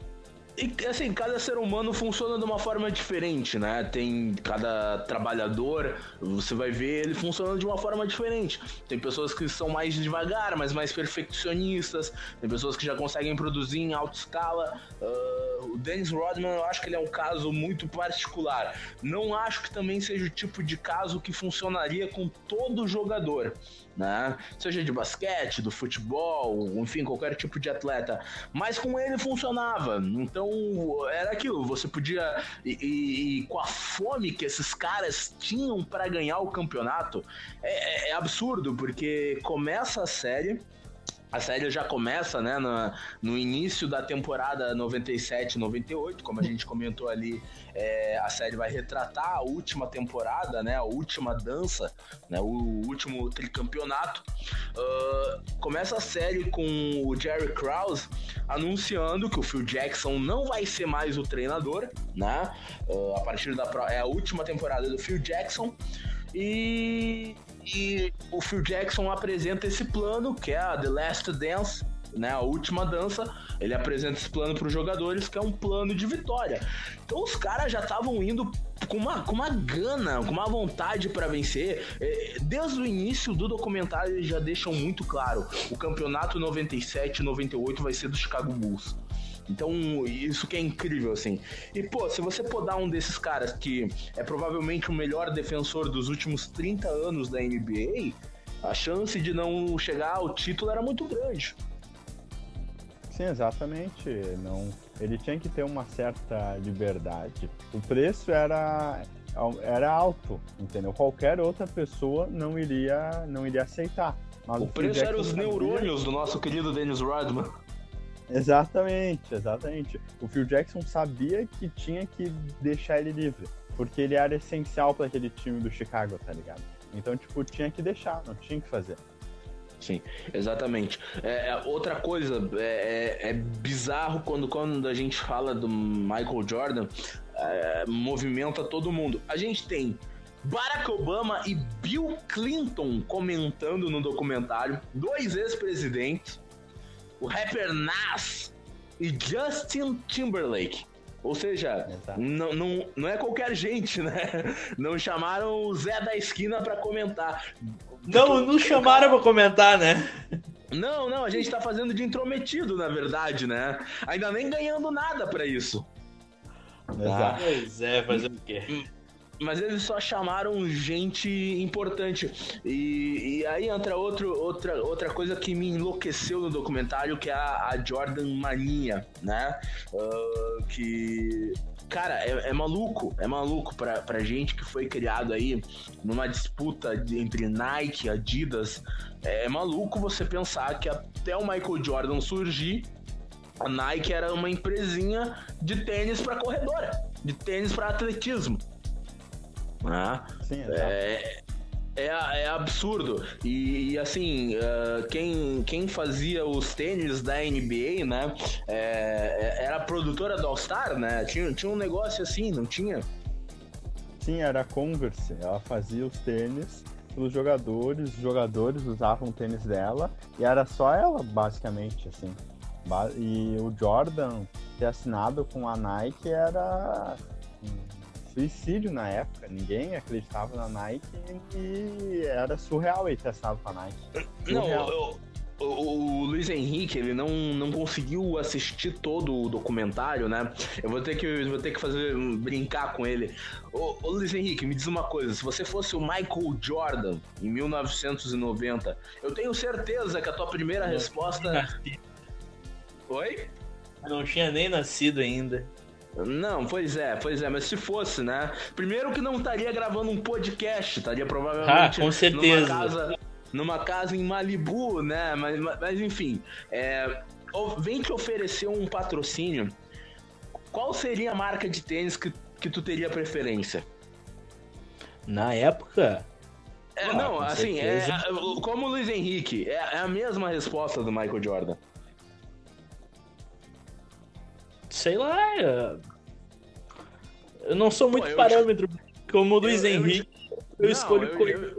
Speaker 2: E assim, cada ser humano funciona de uma forma diferente, né? Tem cada trabalhador, você vai ver ele funcionando de uma forma diferente. Tem pessoas que são mais devagar, mas mais perfeccionistas. Tem pessoas que já conseguem produzir em alta escala. Uh, o Dennis Rodman, eu acho que ele é um caso muito particular. Não acho que também seja o tipo de caso que funcionaria com todo jogador né? Seja de basquete, do futebol, enfim, qualquer tipo de atleta. Mas com ele funcionava. Então era aquilo, você podia. E, e, e com a fome que esses caras tinham para ganhar o campeonato, é, é absurdo, porque começa a série. A série já começa, né, no, no início da temporada 97-98, como a gente comentou ali, é, a série vai retratar a última temporada, né, a última dança, né, o último tricampeonato. Uh, começa a série com o Jerry Krause anunciando que o Phil Jackson não vai ser mais o treinador, né, uh, a partir da é a última temporada do Phil Jackson e e o Phil Jackson apresenta esse plano, que é a The Last Dance, né, a última dança. Ele apresenta esse plano para os jogadores, que é um plano de vitória. Então os caras já estavam indo com uma, com uma gana, com uma vontade para vencer. Desde o início do documentário eles já deixam muito claro: o campeonato 97-98 vai ser do Chicago Bulls. Então, isso que é incrível, assim. E, pô, se você podar um desses caras que é provavelmente o melhor defensor dos últimos 30 anos da NBA, a chance de não chegar ao título era muito grande.
Speaker 4: Sim, exatamente. Não, ele tinha que ter uma certa liberdade. O preço era era alto, entendeu? Qualquer outra pessoa não iria não iria aceitar.
Speaker 2: Mas o, o preço era os neurônios do nosso querido Dennis Rodman.
Speaker 4: Exatamente, exatamente. O Phil Jackson sabia que tinha que deixar ele livre, porque ele era essencial para aquele time do Chicago, tá ligado? Então, tipo, tinha que deixar, não tinha que fazer.
Speaker 2: Sim, exatamente. É, é outra coisa, é, é, é, bizarro quando, quando a gente fala do Michael Jordan, é, movimenta todo mundo. A gente tem Barack Obama e Bill Clinton comentando no documentário, dois ex-presidentes, o rapper Nas e Justin Timberlake. Ou seja, não, não, não é qualquer gente, né? Não chamaram o Zé da esquina para comentar.
Speaker 3: Não, não chamaram pra comentar, né?
Speaker 2: Não, não, a gente tá fazendo de intrometido, na verdade, né? Ainda nem ganhando nada para isso.
Speaker 3: Exato. Pois é, fazer o quê?
Speaker 2: Mas eles só chamaram gente importante. E, e aí entra outro, outra, outra coisa que me enlouqueceu no documentário, que é a, a Jordan Mania, né? Uh, que cara, é, é, maluco, é maluco pra, pra gente que foi criado aí numa disputa de, entre Nike e Adidas. É, é, maluco você pensar que até o Michael Jordan surgir, a Nike era uma empresinha de tênis para corredora, de tênis para atletismo. Né? Sim, é, é, é, absurdo. E, assim, uh, quem, quem fazia os tênis da NBA, né? É, é, era a produtora do All-Star, né? Tinha, tinha um negócio assim, não tinha?
Speaker 4: Sim, era a Converse. Ela fazia os tênis para os jogadores, os jogadores usavam o tênis dela e era só ela, basicamente, assim. E o Jordan ter assinado com a Nike era suicídio na época. Ninguém acreditava na Nike e era surreal ele ter assinado com a Nike.
Speaker 2: Surreal. Não, eu, o, o, Luiz Henrique, ele não, não conseguiu assistir todo o documentário, né? Eu vou ter que, vou ter que fazer brincar com ele. Ô, ô, Luiz Henrique, me diz uma coisa: se você fosse o Michael Jordan em 1990, eu tenho certeza que a tua primeira resposta. Oi?
Speaker 3: Eu não tinha nem nascido ainda.
Speaker 2: Não, pois é, pois é, mas se fosse, né? Primeiro que não estaria gravando um podcast, estaria provavelmente
Speaker 3: ah, com certeza.
Speaker 2: numa casa, numa casa em Malibu, né? Mas, mas enfim, é, vem te oferecer um patrocínio. Qual seria a marca de tênis que, que tu teria preferência?
Speaker 3: Na época?
Speaker 2: É, ah, não, assim, é, como o Luiz Henrique, é, é a mesma resposta do Michael Jordan
Speaker 3: sei lá. Eu não sou muito Pô, parâmetro te... como o Luiz eu, Henrique. eu
Speaker 2: Não,
Speaker 3: escolho
Speaker 2: eu-
Speaker 3: coisa
Speaker 2: eu-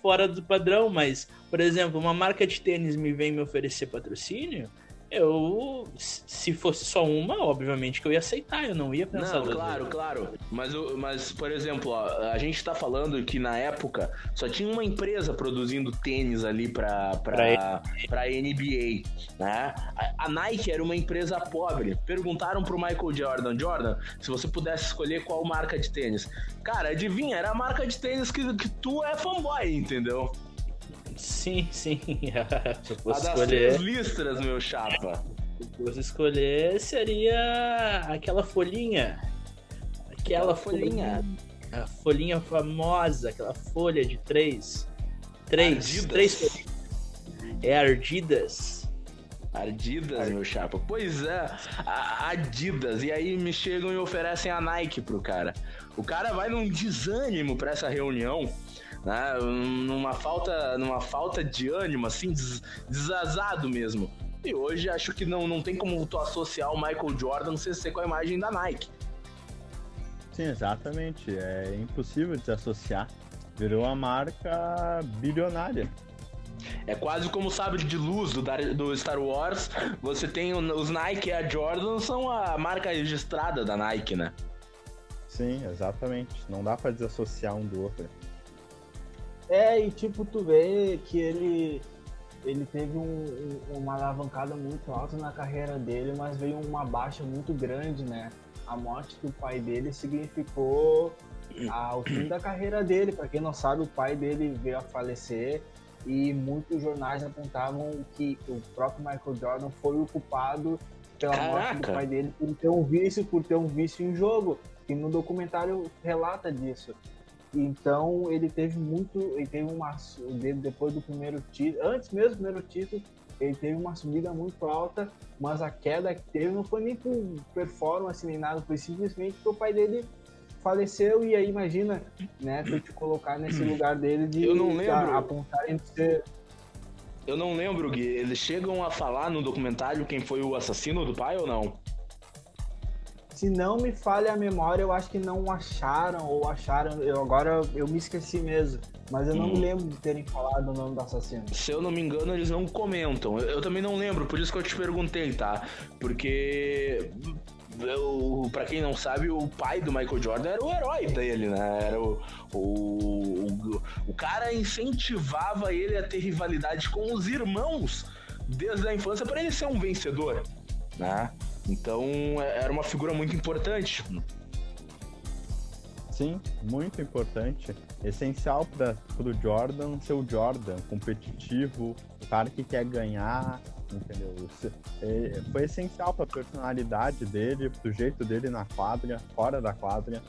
Speaker 3: fora do padrão, mas, por exemplo, uma marca de tênis me vem me oferecer patrocínio, eu, se fosse só uma, obviamente que eu ia aceitar, eu não ia pensar
Speaker 2: Não, claro,
Speaker 3: vezes.
Speaker 2: claro. Mas, mas, por exemplo, ó, a gente tá falando que na época só tinha uma empresa produzindo tênis ali pra, pra, pra NBA, né? A, a Nike era uma empresa pobre. Perguntaram pro Michael Jordan, Jordan, se você pudesse escolher qual marca de tênis. Cara, adivinha, era a marca de tênis que, que tu é fanboy, entendeu?
Speaker 3: Sim, sim. se eu
Speaker 2: A
Speaker 3: fosse
Speaker 2: das
Speaker 3: escolher,
Speaker 2: três listras, meu chapa.
Speaker 3: se eu fosse escolher, seria aquela folhinha. Aquela
Speaker 2: folhinha.
Speaker 3: A folhinha famosa, aquela folha de três. Três.
Speaker 2: Adidas.
Speaker 3: Três folhinhas. É Ardidas.
Speaker 2: Adidas, meu chapa. Pois é, a- Adidas. E aí me chegam e oferecem a Nike pro cara. O cara vai num desânimo pra essa reunião, né? Numa falta, numa falta de ânimo, assim, des- desazado mesmo. E hoje acho que não, não tem como tu associar o Michael Jordan sem ser com a imagem da Nike.
Speaker 4: Sim, exatamente. É impossível desassociar. Virou uma marca bilionária.
Speaker 2: É quase como o sabre de luz do, do Star Wars. Você tem o- os Nike e a Jordan, são a marca registrada da Nike, né?
Speaker 4: Sim, exatamente. Não dá pra desassociar um do outro.
Speaker 5: É, e tipo, tu vê que ele, ele teve um- um- uma alavancada muito alta na carreira dele, mas veio uma baixa muito grande, né? A morte do pai dele significou a- o fim da carreira dele. Pra quem não sabe, o pai dele veio a falecer e muitos jornais apontavam que o próprio Michael Jordan foi o culpado pela morte do
Speaker 2: Caraca!
Speaker 5: pai dele por ter um vício, por ter um vício em jogo. E no documentário relata disso. Então ele teve muito, ele teve uma depois do primeiro título, antes mesmo do primeiro título, ele teve uma subida muito alta, mas a queda que teve não foi nem por performance nem nada, foi simplesmente porque o pai dele faleceu e aí imagina, né, tu te colocar nesse lugar dele de
Speaker 2: Eu não lembro.
Speaker 5: a- apontarem de ser
Speaker 2: Eu não lembro, Gui. Eles chegam a falar no documentário quem foi o assassino do pai ou não?
Speaker 5: Se não me falha a memória, eu acho que não acharam ou acharam. Eu agora eu me esqueci mesmo, mas eu não
Speaker 2: Hum.
Speaker 5: me lembro de terem falado o nome do assassino.
Speaker 2: Se eu não me engano, eles não comentam. Eu, eu também não lembro, por isso que eu te perguntei, tá? Porque. Eu, pra quem não sabe, o pai do Michael Jordan era o herói dele, né? Era o, o, o, o cara incentivava ele a ter rivalidade com os irmãos desde a infância para ele ser um vencedor, né? Então é- era uma figura muito importante.
Speaker 4: Sim, muito importante. Essencial para o Jordan ser o Jordan, competitivo, o cara que quer ganhar, entendeu? É, foi essencial para a personalidade dele, pro jeito dele na quadra, fora da quadra.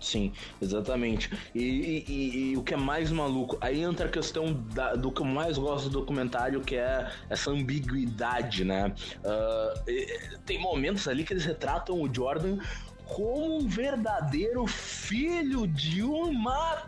Speaker 2: Sim, exatamente. E, e- e- e o que é mais maluco, aí entra a questão da- do que eu mais gosto do documentário, que é essa ambiguidade, né? E- tem momentos ali que eles retratam o Jordan como um verdadeiro filho de uma.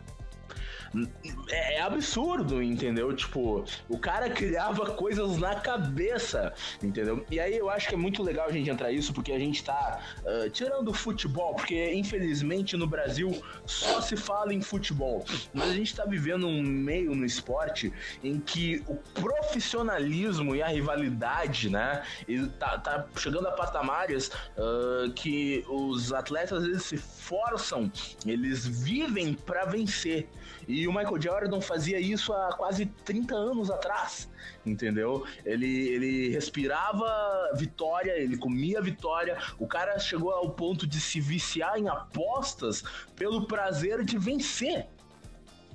Speaker 2: É, é absurdo, entendeu? Tipo, o cara criava coisas na cabeça, entendeu? E aí eu acho que é muito legal a gente entrar nisso, porque a gente tá ah, tirando o futebol, porque infelizmente no Brasil só se fala em futebol. Mas a gente tá vivendo um meio no esporte em que o profissionalismo e a rivalidade, né? Ele tá, tá chegando a patamares ah, que os atletas eles se forçam, eles vivem pra vencer. E o Michael Jordan fazia isso há quase 30 anos atrás, entendeu? Ele, ele respirava vitória, ele comia vitória. O cara chegou ao ponto de se viciar em apostas pelo prazer de vencer.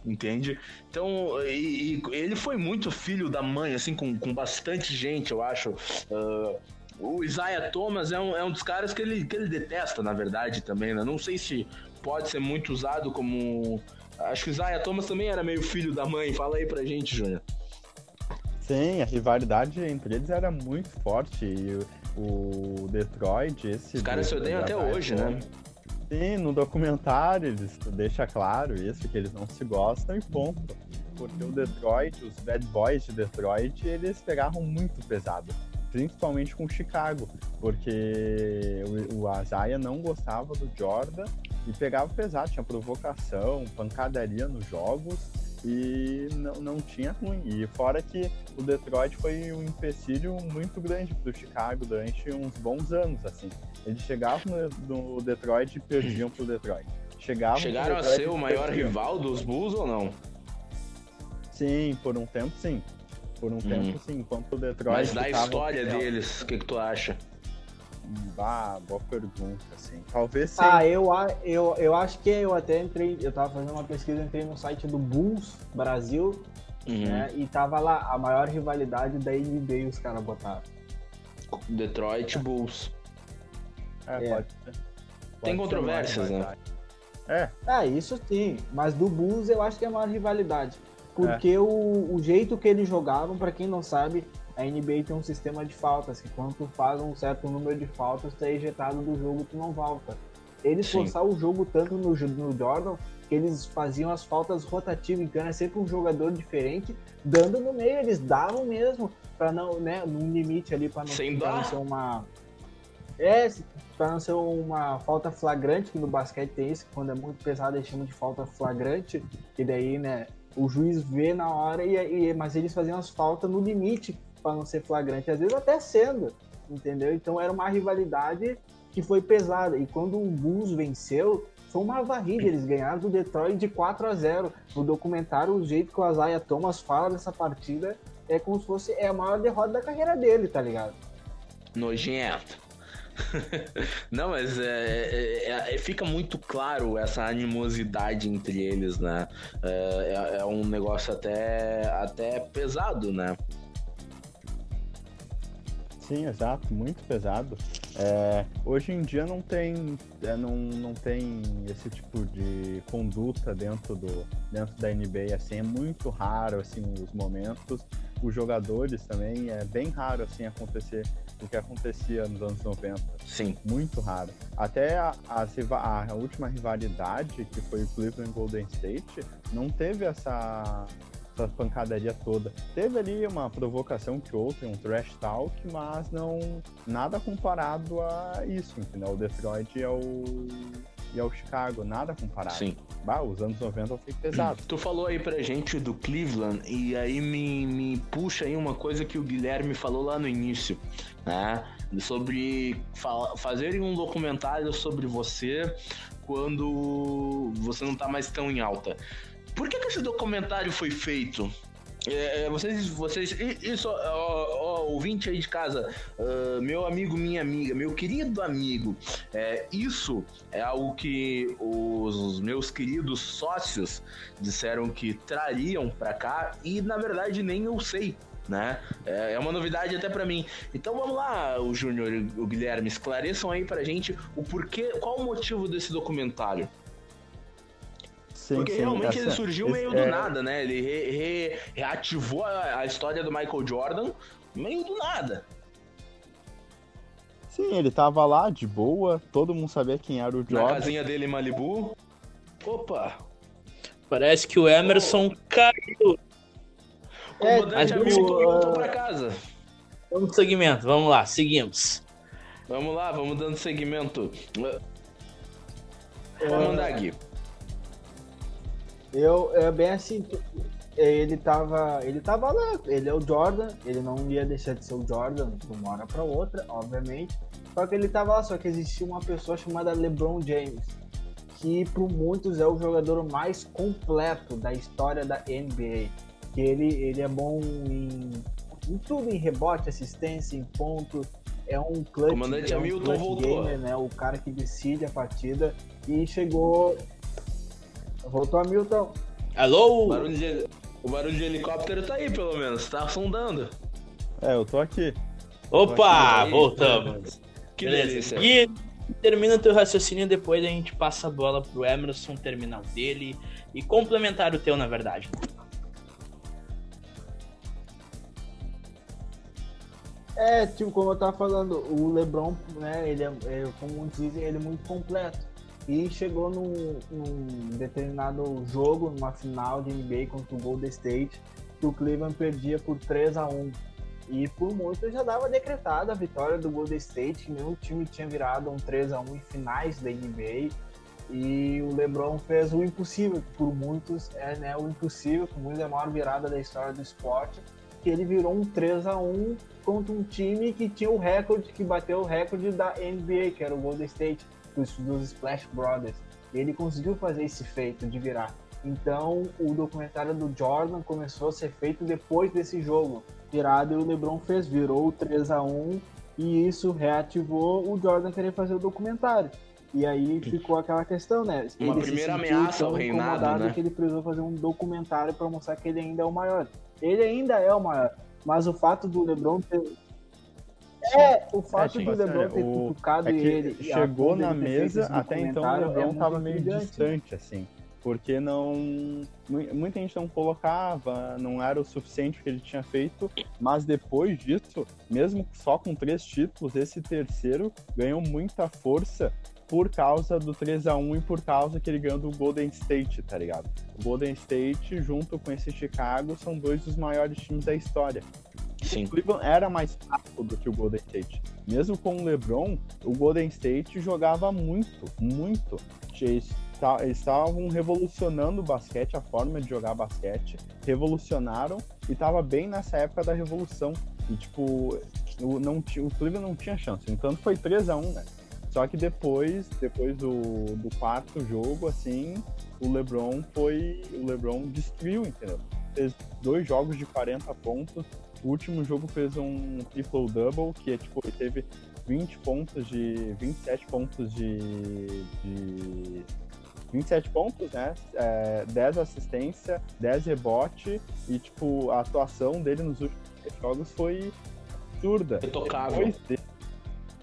Speaker 2: Entende? Então, e, e ele foi muito filho da mãe, assim, com, com bastante gente, eu acho. Ah, o Isaiah Thomas é um, é um dos caras que ele, que ele detesta, na verdade, também, né? Não sei se pode ser muito usado como. Acho que o Isaiah Thomas também era meio filho da mãe. Fala aí pra gente, Júnior.
Speaker 4: Sim, a rivalidade entre eles era muito forte. E o, Detroit, esse.
Speaker 2: Os caras se odeiam até hoje, né?
Speaker 4: Sim, no documentário eles deixam claro isso, que eles não se gostam e ponto. Porque o Detroit, os bad boys de Detroit, eles pegavam muito pesado. Principalmente com o Chicago. Porque o, o Isaiah não gostava do Jordan e pegava pesado, tinha provocação, pancadaria nos jogos e não, não tinha ruim. E fora que o Detroit foi um empecilho muito grande para o Chicago durante uns bons anos, assim. Eles chegavam no, no Detroit e perdiam para o Detroit. Chegavam
Speaker 2: Chegaram a ser o maior perdiam. rival dos Bulls ou não?
Speaker 4: Sim, por um tempo sim. Por um hum. tempo sim, enquanto o Detroit.
Speaker 2: Mas da história deles, o que, que tu acha?
Speaker 4: Ah, boa pergunta, assim. Talvez sim.
Speaker 5: Ah, eu, eu, eu acho que eu até entrei, eu tava fazendo uma pesquisa, entrei no site do Bulls Brasil, uhum. né? E tava lá a maior rivalidade da NBA os caras botaram.
Speaker 2: Detroit Bulls.
Speaker 4: É, é. pode ser.
Speaker 2: Tem controvérsias, né?
Speaker 5: É. É, isso sim. Mas do Bulls eu acho que é a maior rivalidade. Porque é. o, o jeito que eles jogavam, para quem não sabe, a NBA tem um sistema de faltas, que quando tu faz um certo número de faltas, tu é ejetado do jogo tu não volta. Eles forçaram o jogo tanto no, no Jordan que eles faziam as faltas rotativas, então era sempre um jogador diferente, dando no meio, eles davam mesmo, para não, né, num limite ali, para não, não ser uma. É, para não ser uma falta flagrante, que no basquete tem isso, quando é muito pesado eles chamam de falta flagrante, e daí, né, o juiz vê na hora, e, e mas eles faziam as faltas no limite, para não ser flagrante, às vezes até sendo, entendeu? Então era uma rivalidade que foi pesada. E quando o Bulls venceu, foi uma varrida. Eles ganharam do Detroit de 4 a 0. No documentário, o jeito que o Isaiah Thomas fala dessa partida é como se fosse é a maior derrota da carreira dele, tá ligado?
Speaker 2: Nojento. Não, mas é, é, é, fica muito claro essa animosidade entre eles, né? É, é, é um negócio até, até pesado, né?
Speaker 4: Sim, exato, muito pesado. É, hoje em dia não tem, é, não, não tem esse tipo de conduta dentro, do, dentro da NBA, assim, é muito raro assim, os momentos. Os jogadores também, é bem raro assim acontecer o que acontecia nos anos 90.
Speaker 2: Sim.
Speaker 4: Muito raro. Até a, a, a última rivalidade, que foi o Cleveland Golden State, não teve essa essa pancadaria toda. Teve ali uma provocação que outra, um trash talk, mas não nada comparado a isso, entendeu? O Detroit e ao, e ao Chicago, nada comparado.
Speaker 2: Sim.
Speaker 4: Bah, os anos 90 foi pesado.
Speaker 2: Tu falou aí pra gente do Cleveland e aí me, me puxa aí uma coisa que o Guilherme falou lá no início, né? Sobre fa fazerem um documentário sobre você quando você não tá mais tão em alta. Por que, que esse documentário foi feito? É, é vocês, vocês, isso, ó, ó, ouvinte aí de casa, uh, meu amigo, minha amiga, meu querido amigo, é, isso é algo que os meus queridos sócios disseram que trariam para cá e na verdade nem eu sei. Né? É, é uma novidade até para mim. Então vamos lá, o Júnior e o Guilherme, esclareçam aí pra gente o porquê, qual o motivo desse documentário. Sim, Porque sim, realmente ele surgiu meio do é... nada, né? Ele re, re, reativou a, a, história do Michael Jordan meio do nada.
Speaker 4: Sim, ele tava lá de boa, todo mundo sabia quem era o Jordan.
Speaker 2: Na casinha dele em Malibu. Opa!
Speaker 3: Parece que o Emerson oh. caiu.
Speaker 2: O é, comandante amigo voltou pra casa.
Speaker 3: Vamos segmento, vamos lá, seguimos.
Speaker 2: Vamos lá, vamos dando segmento. Vamos mandar aqui.
Speaker 5: Eu, é bem assim, ele tava, ele tava lá, ele é o Jordan, ele não ia deixar de ser o Jordan de uma hora para outra, obviamente. Só que ele tava lá, só que existia uma pessoa chamada LeBron James, que por muitos é o jogador mais completo da história da NBA. Que ele, ele é bom em, em tudo, em rebote, assistência, em ponto, é um clutch,
Speaker 2: Comandante
Speaker 5: é
Speaker 2: um Hamilton clutch
Speaker 5: gamer, né? O cara que decide a partida e chegou Voltou a Milton.
Speaker 3: Alô?
Speaker 2: O barulho, de, o barulho de helicóptero tá aí, pelo menos. Tá sondando.
Speaker 4: É, eu tô aqui.
Speaker 3: Opa, aqui, voltamos.
Speaker 2: Que Beleza. delícia.
Speaker 3: E termina teu raciocínio, depois a gente passa a bola pro Emerson terminar o dele e complementar o teu, na verdade.
Speaker 5: É, tipo, como eu tava falando, o LeBron, né, ele é, é como dizem, ele é muito completo e chegou num, num, determinado jogo, numa final de NBA contra o Golden State, que o Cleveland perdia por 3 a 1 E por muito já dava decretada a vitória do Golden State, nenhum time tinha virado um 3 a 1 em finais da NBA. E o LeBron fez o impossível, que por muitos é né, o impossível, que muitos é a maior virada da história do esporte, que ele virou um 3 a 1 contra um time que tinha o recorde, que bateu o recorde da NBA, que era o Golden State, dos, dos Splash Brothers. E ele conseguiu fazer esse feito de virar. Então, o documentário do Jordan começou a ser feito depois desse jogo. Virado e o LeBron fez, virou o 3 a 1 e isso reativou o Jordan querer fazer o documentário. E aí ficou aquela questão, né?
Speaker 2: Uma
Speaker 5: Ele se
Speaker 2: primeira ameaça ao reinado, né?
Speaker 5: que ele precisou fazer um documentário para mostrar que ele ainda é o maior. Ele ainda é o maior, mas o fato do LeBron ter é, o fato do
Speaker 4: assim,
Speaker 5: LeBron ter
Speaker 4: o-
Speaker 5: cutucado
Speaker 4: É que
Speaker 5: ele
Speaker 4: chegou na mesa, até então o
Speaker 5: é
Speaker 4: LeBron
Speaker 5: muito
Speaker 4: tava meio distante, assim. Porque não. mu- Muita gente não colocava, não era o suficiente o que ele tinha feito, mas depois disso, mesmo só com três títulos, esse terceiro ganhou muita força por causa do 3 a 1 e por causa que ele ganhou do Golden State, tá ligado? O Golden State, junto com esse Chicago, são dois dos maiores times da história.
Speaker 2: Sim.
Speaker 4: O Cleveland era mais fraco do que o Golden State. Mesmo com o LeBron, o Golden State jogava muito, muito. Eles ta- eles estavam revolucionando o basquete, a forma de jogar basquete, revolucionaram e tava bem nessa época da revolução. E tipo, o, não, o Cleveland não tinha chance. Então foi 3 a 1 né? Só que depois, depois do, do quarto jogo, assim, o LeBron foi. O LeBron destruiu, entendeu? Fez dois jogos de 40 pontos. O último jogo fez um triple-double, que é tipo, ele teve 20 pontos de. 27 pontos de. de 27 pontos, né? É, 10 assistência, 10 rebote e tipo, a atuação dele nos últimos jogos foi absurda.
Speaker 2: Intocável.
Speaker 4: Depois de-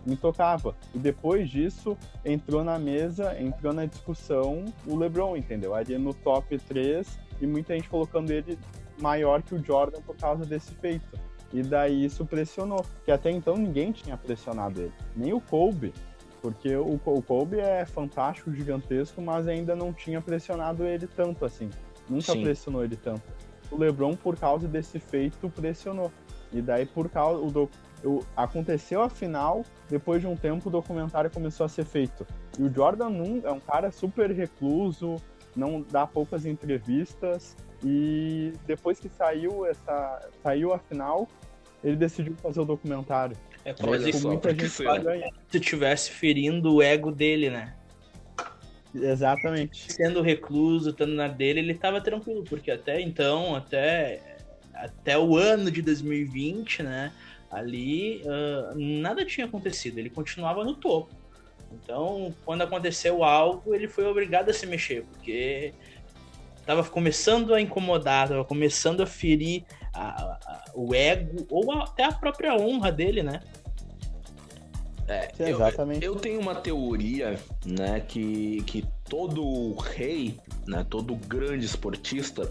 Speaker 4: intocável. E depois disso, entrou na mesa, entrou na discussão o LeBron, entendeu? Ali no top 3 e muita gente colocando ele maior que o Jordan por causa desse feito. E daí isso pressionou, que até então ninguém tinha pressionado ele, nem o Kobe, porque o, o Kobe é fantástico, gigantesco, mas ainda não tinha pressionado ele tanto assim. Nunca
Speaker 2: Sim.
Speaker 4: pressionou ele tanto. O LeBron, por causa desse feito, pressionou. E daí, por causa. O do, o- aconteceu a final, depois de um tempo o documentário começou a ser feito. E o Jordan é um cara super recluso, não dá poucas entrevistas. E depois que saiu essa. saiu a final, ele decidiu fazer o documentário.
Speaker 3: É
Speaker 4: Com
Speaker 2: só,
Speaker 4: muita gente
Speaker 2: foi,
Speaker 4: pra
Speaker 2: né?
Speaker 4: ganhar.
Speaker 3: se tivesse ferindo o ego dele, né?
Speaker 4: Exatamente.
Speaker 3: Sendo recluso, estando na dele, ele tava tranquilo, porque até então, até, até o ano de 2020, né? Ali ah, nada tinha acontecido, ele continuava no topo. Então, quando aconteceu algo, ele foi obrigado a se mexer, porque tava começando a incomodar, tava começando a ferir a- a- o ego ou a- até a própria honra dele, né?
Speaker 2: É,
Speaker 4: Sim,
Speaker 2: eu-
Speaker 4: exatamente.
Speaker 2: Eu, tenho uma teoria, né, que, que todo rei, né, todo grande esportista,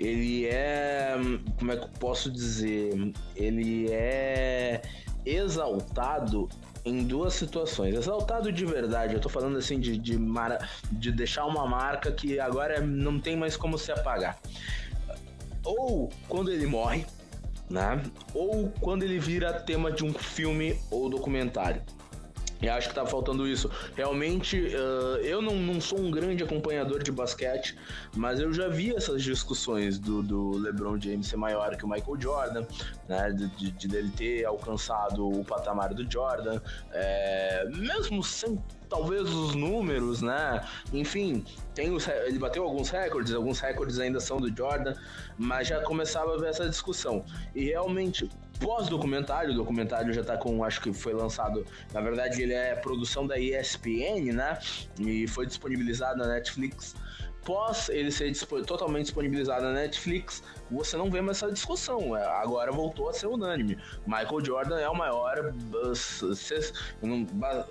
Speaker 2: ele é, como é que eu posso dizer, ele é exaltado em duas situações. Exaltado de verdade, eu tô falando assim de, de, mara- de deixar uma marca que agora não tem mais como se apagar. Ou quando ele morre, né? Ou quando ele vira tema de um filme ou documentário. E acho que tá faltando isso. Realmente, eh, eu não, não sou um grande acompanhador de basquete, mas eu já vi essas discussões do, do LeBron James ser maior que o Michael Jordan, né? De, de- de dele ter alcançado o patamar do Jordan, eh, mesmo sem talvez os números, né? Enfim, tem os, ele bateu alguns recordes, alguns recordes ainda são do Jordan, mas já começava a ver essa discussão. E realmente, pós-documentário, o documentário já tá com, acho que foi lançado, na verdade ele é produção da ESPN, né? E foi disponibilizado na Netflix. Pós ele ser dispo- totalmente disponibilizado na Netflix, você não vê mais essa discussão. É, Agora voltou a ser unânime. Michael Jordan é o maior,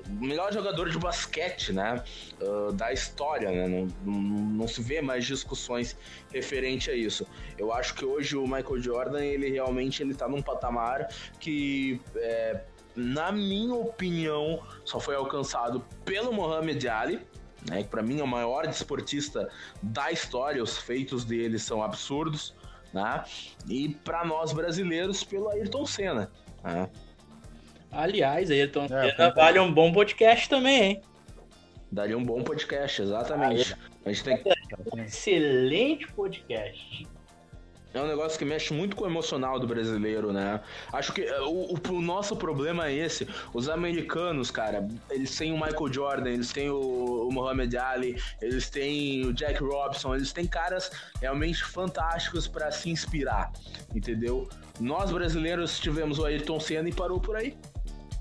Speaker 2: melhor jogador de basquete, né? uh, da história, né? Não, não, não se vê mais discussões referente a isso. Eu acho que hoje o Michael Jordan, ele realmente ele tá num patamar que, é, na minha opinião, só foi alcançado pelo Muhammad Ali, né? Que para mim é o maior desportista da história. Os feitos dele são absurdos, né? E para nós brasileiros, pelo Ayrton Senna. Né?
Speaker 3: Aliás, Ayrton
Speaker 4: É,
Speaker 3: Senna vale um bom podcast também, hein?
Speaker 2: Daria um bom podcast, exatamente. A gente tem
Speaker 3: Excelente podcast.
Speaker 2: É um negócio que mexe muito com o emocional do brasileiro, né? Acho que é, o, o, o, nosso problema é esse. Os americanos, cara, eles têm o Michael Jordan, eles têm o, o Muhammad Ali, eles têm o Jack Robinson, eles têm caras realmente fantásticos para se inspirar, entendeu? Nós brasileiros tivemos o Ayrton Senna e parou por aí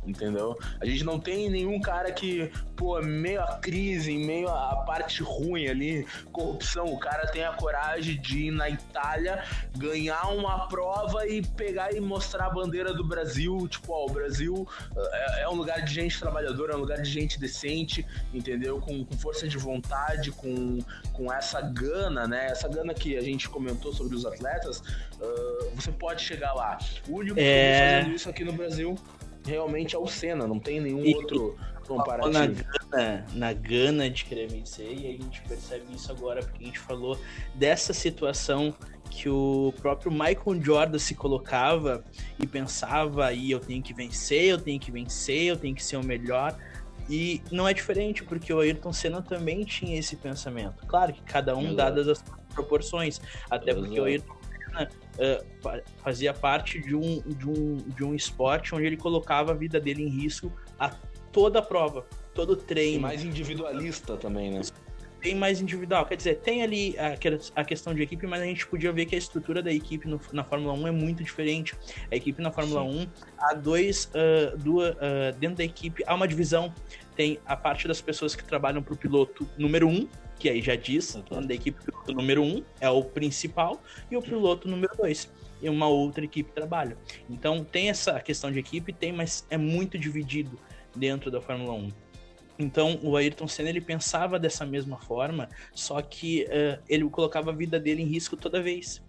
Speaker 2: entendeu? A gente não tem nenhum cara que, pô, meio a crise, meio a parte ruim ali, corrupção, o cara tem a coragem de ir na Itália, ganhar uma prova e pegar e mostrar a bandeira do Brasil, tipo, ó, o Brasil é, é um lugar de gente trabalhadora, é um lugar de gente decente, entendeu? Com, com força de vontade, com, com essa gana, né? Essa gana que a gente comentou sobre os atletas, uh, você pode chegar lá. O único que é... fazendo isso aqui no Brasil realmente é o Senna, não tem nenhum e, outro comparativo.
Speaker 3: Na gana, na gana de querer vencer, e a gente percebe isso agora, porque a gente falou dessa situação que o próprio Michael Jordan se colocava e pensava, e eu tenho que vencer, eu tenho que vencer, eu tenho que ser o melhor. E não é diferente, porque o Ayrton Senna também tinha esse pensamento. Claro que cada um, Exato. dadas as proporções. Até Exato. porque o Ayrton Senna uh, fazia parte de um, de, um, de um esporte onde ele colocava a vida dele em risco a toda a prova, todo treino. E
Speaker 2: mais individualista também, né?
Speaker 3: Tem mais individual, quer dizer, tem ali a, a questão de equipe, mas a gente podia ver que a estrutura da equipe no, na Fórmula 1 é muito diferente. A equipe na Fórmula Sim. 1 há dois, uh, duas, uh, dentro da equipe há uma divisão. Tem a parte das pessoas que trabalham para o piloto número 1, que aí já diz, uhum. da equipe piloto número um é o principal e o piloto número dois e uma outra equipe trabalha. Então tem essa questão de equipe, tem, mas é muito dividido dentro da Fórmula 1. Então o Ayrton Senna ele pensava dessa mesma forma, só que uh, ele colocava a vida dele em risco toda vez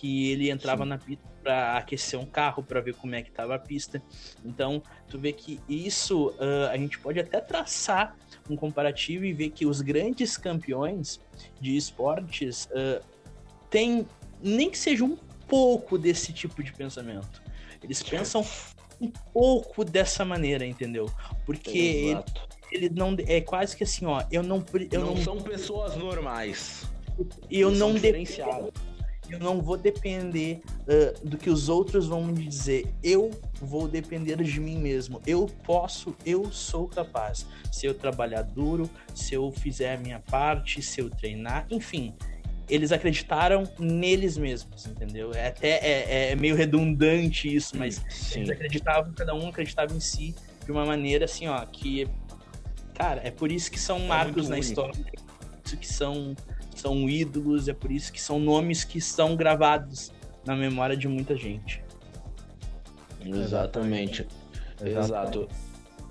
Speaker 3: que ele entrava Sim. na pista para aquecer um carro, para ver como é que estava a pista. Então, tu vê que isso uh, a gente pode até traçar um comparativo e ver que os grandes campeões de esportes uh, têm nem que seja um pouco desse tipo de pensamento. Eles pensam um pouco dessa maneira, entendeu? Porque ele, ele, não é quase que assim, ó, eu não eu
Speaker 2: não, não são pessoas normais.
Speaker 3: Eu não diferenciado eu não vou depender uh, do que os outros vão me dizer. Eu vou depender de mim mesmo. Eu posso, eu sou capaz. Se eu trabalhar duro, se eu fizer a minha parte, se eu treinar, enfim. Eles acreditaram neles mesmos, entendeu? É até é, é meio redundante isso, mas Sim. eles acreditavam, cada um acreditava em si de uma maneira assim, ó, que. Cara, é por isso que são é marcos na único. história, por isso que são são ídolos, é por isso que são nomes que estão gravados na memória de muita gente.
Speaker 2: Exatamente. Exatamente. Exato.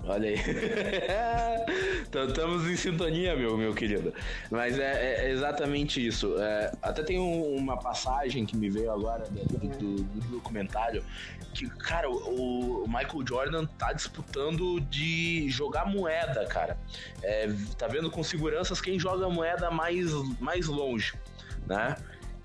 Speaker 2: Olha aí. Estamos em sintonia, meu, meu querido. Mas é, é exatamente isso. É, até tem um, uma passagem que me veio agora do, do, do, documentário que, cara, o, o, Michael Jordan tá disputando de jogar moeda, cara. É, tá vendo com seguranças quem joga moeda mais, mais longe, né?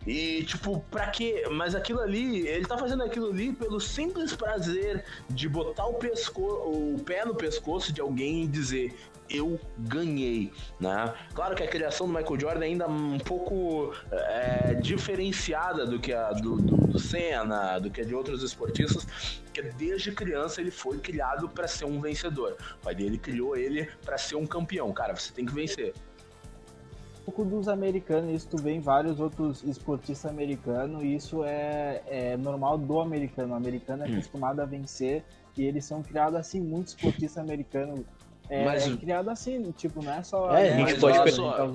Speaker 2: E, tipo, pra quê? Mas aquilo ali, ele tá fazendo aquilo ali pelo simples prazer de botar o, pesco o pé no pescoço de alguém e dizer: eu ganhei, né? Claro que a criação do Michael Jordan é ainda um pouco é, diferenciada do que a do, do, do Senna, do que a de outros esportistas, porque desde criança ele foi criado para ser um vencedor. O pai dele criou ele para ser um campeão. Cara, você tem que vencer
Speaker 5: pouco dos americanos, isso tu vê em vários outros esportistas americanos, e isso é, é normal do americano. O americano é hum. acostumado a vencer e eles são criados assim, muitos esportistas americanos. É, mas, é criado assim, tipo, não é só.
Speaker 3: É, a gente pode pegar tá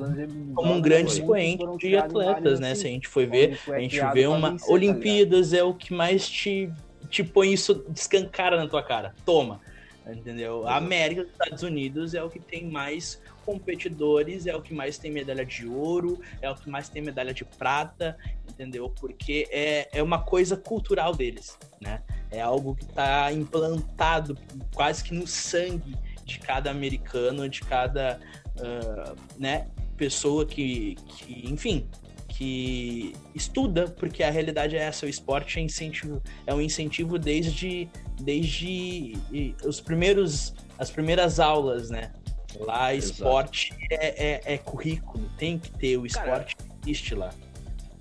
Speaker 3: como um grande expoente de atletas, né? Assim, Se a gente for ver, a gente vê uma. Vencer, tá Olimpíadas tá é o que mais te, te põe isso, descancara na tua cara. Toma. Entendeu? A América dos Estados Unidos é o que tem mais competidores, é o que mais tem medalha de ouro, é o que mais tem medalha de prata, entendeu? Porque é, é uma coisa cultural deles, né? É algo que está implantado quase que no sangue de cada americano, de cada uh, né, pessoa que, que, enfim, que estuda, porque a realidade é essa, o esporte é incentivo, é um incentivo desde, desde os primeiros, as primeiras aulas, né? Lá esporte é, é, é, currículo, tem que ter o esporte Cara, existe lá.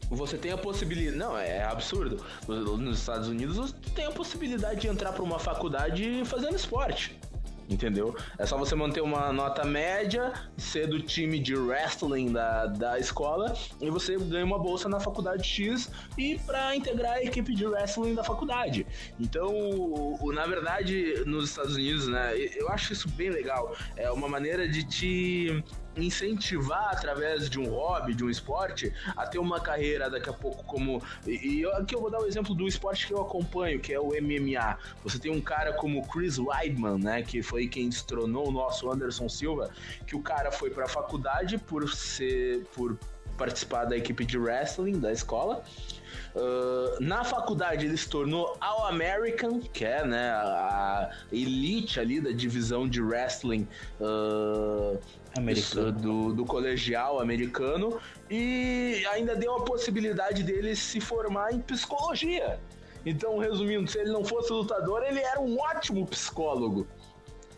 Speaker 2: Você tem a possibilidade. Não, é absurdo. Nos Estados Unidos você tem a possibilidade de entrar para uma faculdade fazendo esporte entendeu? É só você manter uma nota média, ser do time de wrestling da, da escola e você ganha uma bolsa na faculdade X e para integrar a equipe de wrestling da faculdade. Então, o, o, na verdade, nos Estados Unidos, né, eu acho isso bem legal. É uma maneira de te incentivar através de um hobby, de um esporte, a ter uma carreira daqui a pouco como. E, e aqui eu vou dar o um exemplo do esporte que eu acompanho, que é o MMA. Você tem um cara como Chris Weidman, né? Que foi quem destronou o nosso Anderson Silva, que o cara foi pra faculdade por ser. por participar da equipe de wrestling da escola. Uh, na faculdade ele se tornou All American, que é né, a elite ali da divisão de wrestling uh, americano. Do, do colegial americano e ainda deu a possibilidade dele se formar em psicologia. Então, resumindo, se ele não fosse lutador, ele era um ótimo psicólogo.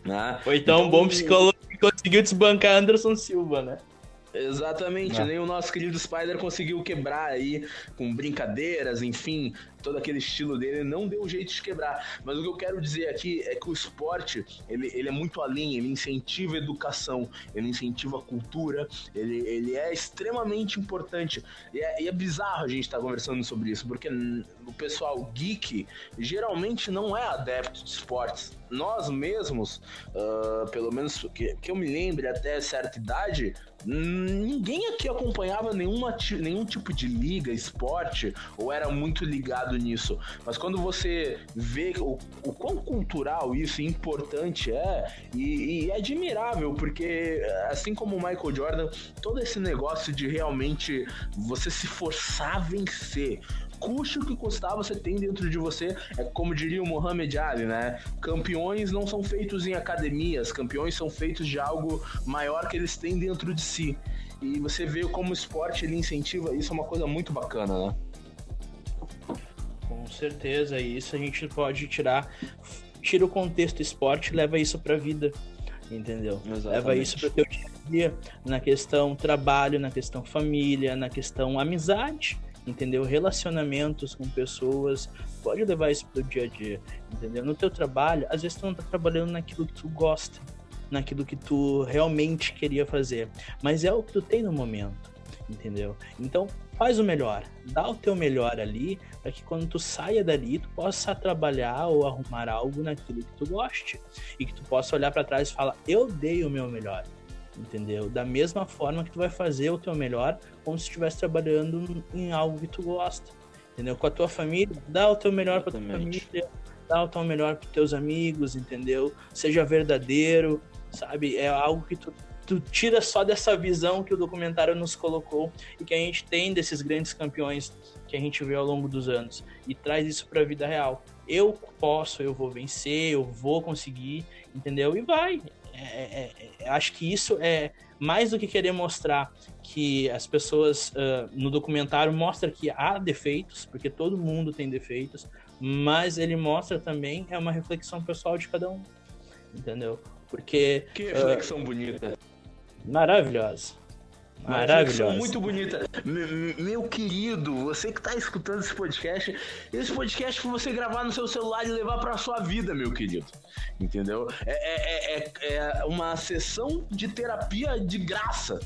Speaker 2: Né?
Speaker 3: Foi tão então, bom psicólogo que conseguiu desbancar Anderson Silva, né?
Speaker 2: Exatamente, nem o nosso querido Spider conseguiu quebrar aí com brincadeiras, enfim, todo aquele estilo dele não deu jeito de quebrar. Mas o que eu quero dizer aqui é que o esporte, ele, ele é muito além, ele incentiva a educação, ele incentiva a cultura, ele, ele é extremamente importante. E é, e é bizarro a gente estar tá conversando sobre isso, porque o pessoal geek geralmente não é adepto de esportes. Nós mesmos, uh, pelo menos que, que eu me lembre até certa idade, ninguém aqui acompanhava nenhuma, nenhum tipo de liga, esporte, ou era muito ligado nisso. Mas quando você vê o, o quão cultural isso importante é, e, e é admirável, porque assim como o Michael Jordan, todo esse negócio de realmente você se forçar a vencer custe o que custar, você tem dentro de você, é como diria o Muhammad Ali, né? Campeões não são feitos em academias, campeões são feitos de algo maior que eles têm dentro de si. E você vê como o esporte ele incentiva isso, é uma coisa muito bacana, né?
Speaker 3: Com certeza, e isso a gente pode tirar, tira o contexto esporte e leva isso pra vida, entendeu? Exatamente. Leva isso pro teu dia a dia, na questão trabalho, na questão família, na questão amizade, entendeu? Relacionamentos com pessoas, pode levar isso pro dia a dia, entendeu? No teu trabalho, às vezes tu não tá trabalhando naquilo que tu gosta, naquilo que tu realmente queria fazer, mas é o que tu tem no momento, entendeu? Então, faz o melhor, dá o teu melhor ali, para que quando tu saia dali, tu possa trabalhar ou arrumar algo naquilo que tu goste e que tu possa olhar para trás e falar: "Eu dei o meu melhor" entendeu? Da mesma forma que tu vai fazer o teu melhor como se estivesse trabalhando em algo que tu gosta, entendeu? Com a tua família, dá o teu melhor para tua família, dá o teu melhor para teus amigos, entendeu? Seja verdadeiro, sabe? É algo que tu, tu tira só dessa visão que o documentário nos colocou e que a gente tem desses grandes campeões que a gente vê ao longo dos anos e traz isso para a vida real. Eu posso, eu vou vencer, eu vou conseguir, entendeu? E vai. É, é, é, acho que isso é mais do que querer mostrar que as pessoas uh, no documentário mostra que há defeitos, porque todo mundo tem defeitos, mas ele mostra também é uma reflexão pessoal de cada um, entendeu? Porque
Speaker 2: que reflexão uh, bonita,
Speaker 3: maravilhosa. Maravilhosa.
Speaker 2: Muito bonita. Meu querido, você que tá escutando esse podcast, esse podcast foi você gravar no seu celular e levar pra sua vida, meu querido. Entendeu? É, é, é, é uma sessão de terapia de graça.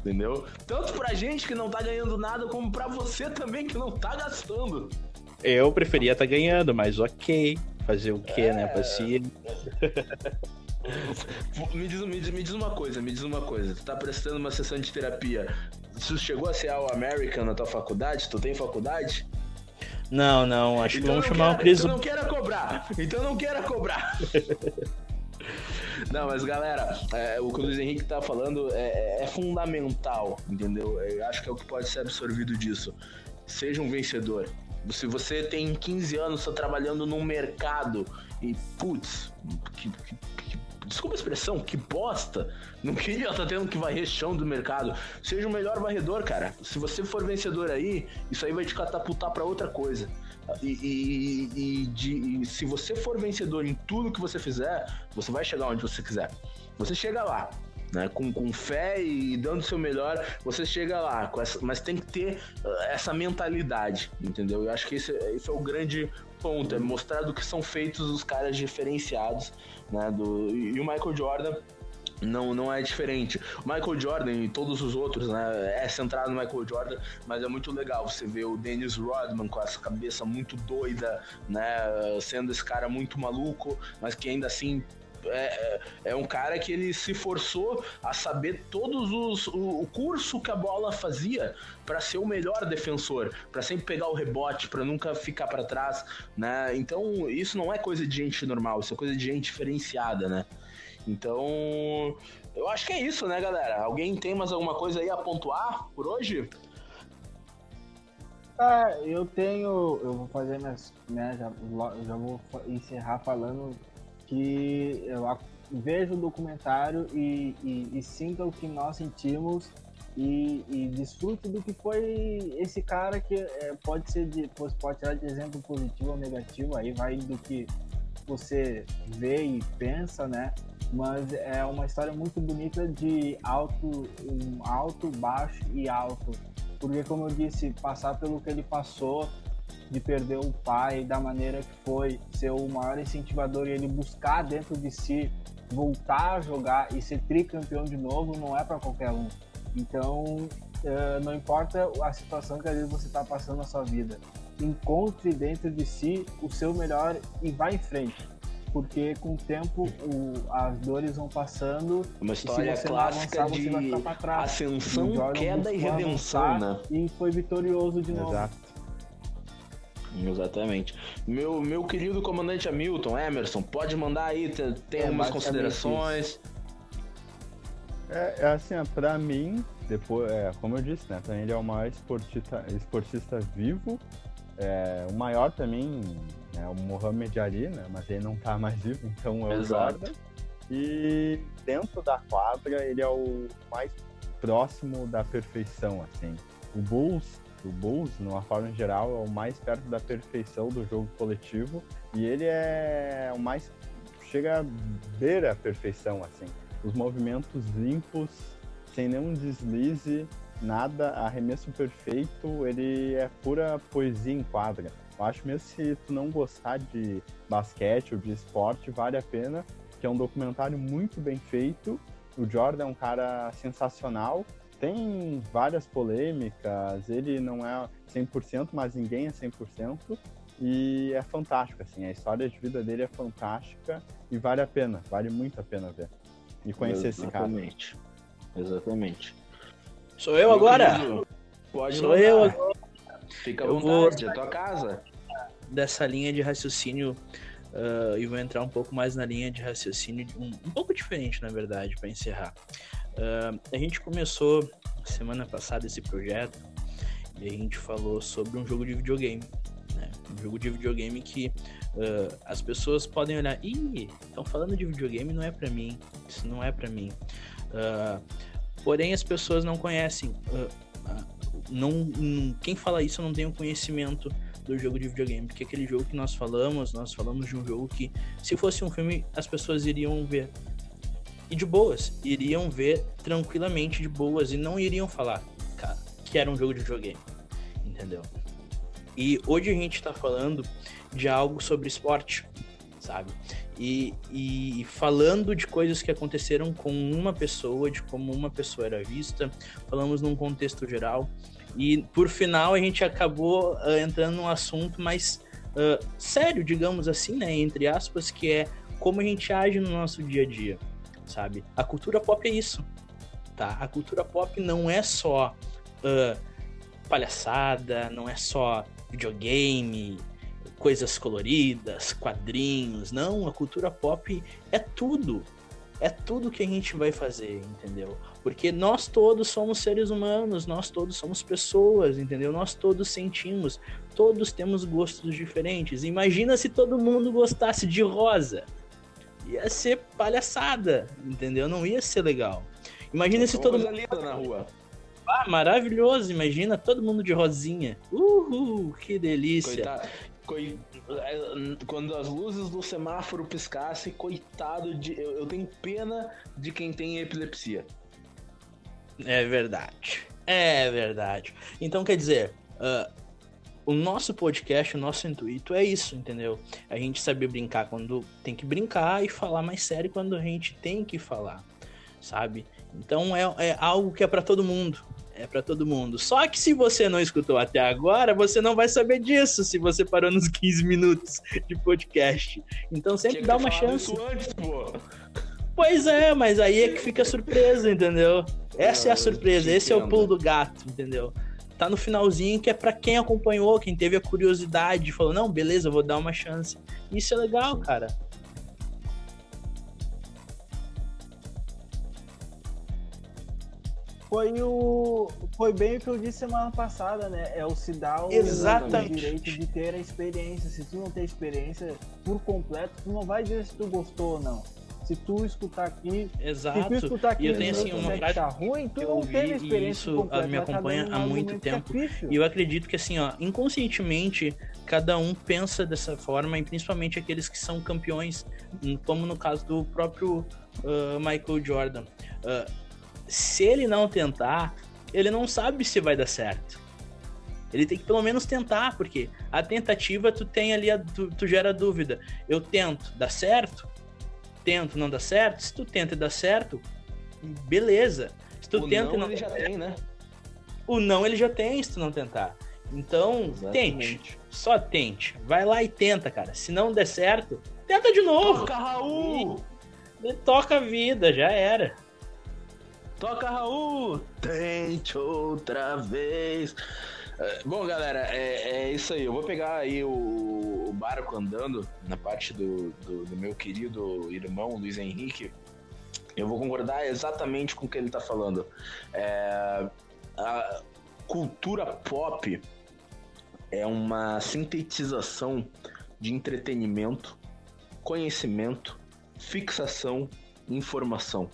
Speaker 2: Entendeu? Tanto pra gente que não tá ganhando nada, como pra você também que não tá gastando.
Speaker 3: Eu preferia estar tá ganhando, mas ok. Fazer o que, é... né? Paciência.
Speaker 2: me, diz, me, diz, me diz uma coisa, me diz uma coisa. Tu tá prestando uma sessão de terapia. Isso chegou a ser All American na tua faculdade? Tu tem faculdade?
Speaker 3: Não, não, acho então que vamos chamar quero, o Cris.
Speaker 2: Então não quero cobrar. Então não quero cobrar. Não, mas galera, é, o que o Luiz Henrique tá falando é, é, fundamental, entendeu? Eu acho que é o que pode ser absorvido disso. Seja um vencedor. Se você tem 15 anos, tá trabalhando num mercado e, putz, que, que, que desculpa a expressão, que bosta. Não queria estar tá tendo que varrer chão do mercado. Seja o melhor varredor, cara. Se você for vencedor aí, isso aí vai te catapultar para outra coisa. E, e, e, de, e se você for vencedor em tudo que você fizer, você vai chegar onde você quiser. Você chega lá. Né, com, com fé e dando o seu melhor, você chega lá. Essa, mas tem que ter uh, essa mentalidade, entendeu? Eu acho que esse, esse é o grande ponto, é mostrar do que são feitos os caras diferenciados, né? Do, e o Michael Jordan não, não é diferente. O Michael Jordan e todos os outros, né? É centrado no Michael Jordan, mas é muito legal você ver o Dennis Rodman com essa cabeça muito doida, né? Sendo esse cara muito maluco, mas que ainda assim é, é, é um cara que ele se forçou a saber todos os o, o curso que a bola fazia para ser o melhor defensor, para sempre pegar o rebote, para nunca ficar para trás, né? Então isso não é coisa de gente normal, isso é coisa de gente diferenciada, né? Então, eu acho que é isso, né, galera? Alguém tem mais alguma coisa aí a pontuar por hoje?
Speaker 5: Ah, eu tenho. Eu vou fazer minhas. Né, já, já vou encerrar falando que eu vejo o documentário e, e, e sinta o que nós sentimos e, e desfrute do que foi esse cara que é, pode ser de, pode tirar de exemplo positivo ou negativo, aí vai do que você vê e pensa, né? mas é uma história muito bonita de alto, um alto, baixo e alto. Porque, como eu disse, passar pelo que ele passou, de perder o pai da maneira que foi, ser o maior incentivador e ele buscar dentro de si voltar a jogar e ser tricampeão de novo, não é para qualquer um. Então, eh, não importa a situação que às vezes você está passando na sua vida, encontre dentro de si o seu melhor e vá em frente porque com o tempo o, as dores vão passando.
Speaker 2: Uma história clássica avançar, de ascensão, queda e redenção, né?
Speaker 5: E foi vitorioso de novo.
Speaker 2: Exatamente. Meu, meu querido comandante Hamilton, Emerson, pode mandar aí, tem, tem é, algumas considerações.
Speaker 4: É, é assim, para mim, depois, é, como eu disse, né, pra mim ele é o maior esportista, esportista vivo, é, o maior também né? O Mohamed Ali, né? Mas ele não tá mais vivo, então é o Exato. Jordan. E dentro da quadra, ele é o mais próximo da perfeição, assim. O Bulls, o Bulls, numa forma geral, é o mais perto da perfeição do jogo coletivo e ele é o mais chega a ver a perfeição, assim. Os movimentos limpos, sem nenhum deslize, nada, arremesso perfeito, ele é pura poesia em quadra. Eu acho mesmo se tu não gostar de basquete ou de esporte, vale a pena, que é um documentário muito bem feito. O Jordan é um cara sensacional, tem várias polêmicas, ele não é 100%, mas ninguém é 100%, e é fantástico, assim, a história de vida dele é fantástica e vale a pena, vale muito a pena ver e conhecer
Speaker 2: Exatamente. esse cara. Exatamente.
Speaker 3: Sou eu agora?
Speaker 2: Pode
Speaker 3: Sou mandar. eu agora.
Speaker 2: Fica à eu vontade, vou... é tua casa.
Speaker 3: Dessa linha de raciocínio uh, e vou entrar um pouco mais na linha de raciocínio, um, um pouco diferente, na verdade, para encerrar. Uh, a gente começou semana passada esse projeto e a gente falou sobre um jogo de videogame. Né? Um jogo de videogame que uh, as pessoas podem olhar, ih, estão falando de videogame, não é para mim, isso não é para mim. porém, as pessoas não conhecem não, quem fala isso não tem o conhecimento do jogo de videogame, porque aquele jogo que nós falamos, nós falamos de um jogo que, se fosse um filme, as pessoas iriam ver. E de boas, iriam ver tranquilamente de boas e não iriam falar, cara, que era um jogo de videogame. Entendeu? E hoje a gente tá falando de algo sobre esporte, sabe? E, e, falando de coisas que aconteceram com uma pessoa, de como uma pessoa era vista, falamos num contexto geral. E por final a gente acabou uh, entrando num assunto mais uh, sério, digamos assim, né? Entre aspas, que é como a gente age no nosso dia a dia, sabe? A cultura pop é isso, tá? A cultura pop não é só uh, palhaçada, não é só videogame, coisas coloridas, quadrinhos. Não, a cultura pop é tudo. É tudo que a gente vai fazer, entendeu? Porque nós todos somos seres humanos, nós todos somos pessoas, entendeu? Nós todos sentimos, todos temos gostos diferentes. Imagina se todo mundo gostasse de rosa. Ia ser palhaçada, entendeu? Não ia ser legal. Imagina se todo mundo.
Speaker 2: na rua.
Speaker 3: Ah, maravilhoso, imagina todo mundo de rosinha. Uhul, que delícia.
Speaker 2: Coitado. coi- quando as luzes do semáforo piscassem, coitado de. Eu, tenho pena de quem tem epilepsia.
Speaker 3: É verdade. É verdade. Então, quer dizer, ah, o nosso podcast, o nosso intuito é isso, entendeu? A gente saber brincar quando tem que brincar e falar mais sério quando a gente tem que falar, sabe? Então é, é algo que é pra todo mundo. É pra todo mundo. Só que se você não escutou até agora, você não vai saber disso se você parou nos 15 minutos de podcast. Então sempre
Speaker 2: Tinha
Speaker 3: dá uma chance.
Speaker 2: Isso antes, pô.
Speaker 3: Pois é, mas aí é que fica a surpresa, entendeu? Essa é a surpresa, esse é o pulo do gato, entendeu? Tá no finalzinho que é pra quem acompanhou, quem teve a curiosidade, falou, não, beleza, vou dar uma chance. Isso é legal, cara.
Speaker 5: Foi o. Foi bem o que eu disse semana passada, né? É o se dar o,
Speaker 3: Exatamente.
Speaker 5: o direito de ter a experiência. Se tu não tem experiência por completo, tu não vai dizer se tu gostou ou não. Se tu escutar aqui, se tu
Speaker 3: Exato.
Speaker 5: escutar aqui
Speaker 3: E eu tenho, assim, uma frase
Speaker 5: tá ruim, tu não teve
Speaker 3: e
Speaker 5: experiência
Speaker 3: isso,
Speaker 5: completa,
Speaker 3: me acompanha há muito tempo.
Speaker 5: pífio.
Speaker 3: E eu acredito que assim, ó, inconscientemente, cada um pensa dessa forma, e principalmente aqueles que são campeões, hum, como no caso do próprio ah, Michael Jordan. Ah, se ele não tentar, ele não sabe se vai dar certo. Ele tem que pelo menos tentar, porque a tentativa tu tem ali, a, tu, tu gera dúvida. Eu tento, dá certo? Tento, não dá certo? Se tu tenta e dá certo, beleza. Se tu
Speaker 2: o
Speaker 3: tenta
Speaker 2: não,
Speaker 3: e não
Speaker 2: ele já tem, né?
Speaker 3: o não ele já tem se tu não tentar. Então, tente. Só tente. Vai lá e tenta, cara. Se não der certo, tenta de novo.
Speaker 2: Toca, Raul!
Speaker 3: E toca a vida, já era.
Speaker 2: Toca, Raul! Tente outra vez. É, Bom, galera, é, é isso aí. Eu vou pegar aí o, o barco andando na parte do, do, do meu querido irmão Luiz Henrique. Eu vou concordar exatamente com o que ele tá falando. É, a cultura pop é uma sintetização de entretenimento, conhecimento, fixação informação.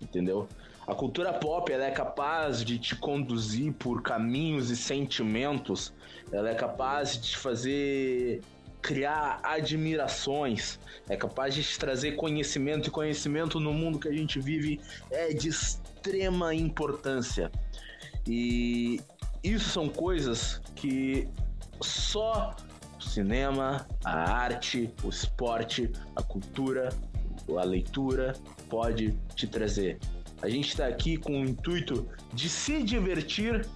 Speaker 2: Entendeu? A cultura pop ela é capaz de te conduzir por caminhos e sentimentos, ela é capaz de te fazer criar admirações, é capaz de te trazer conhecimento e conhecimento no mundo que a gente vive é de extrema importância. E isso são coisas que só o cinema, a arte, o esporte, a cultura, a leitura pode te trazer. A gente está aqui com o intuito de se divertir,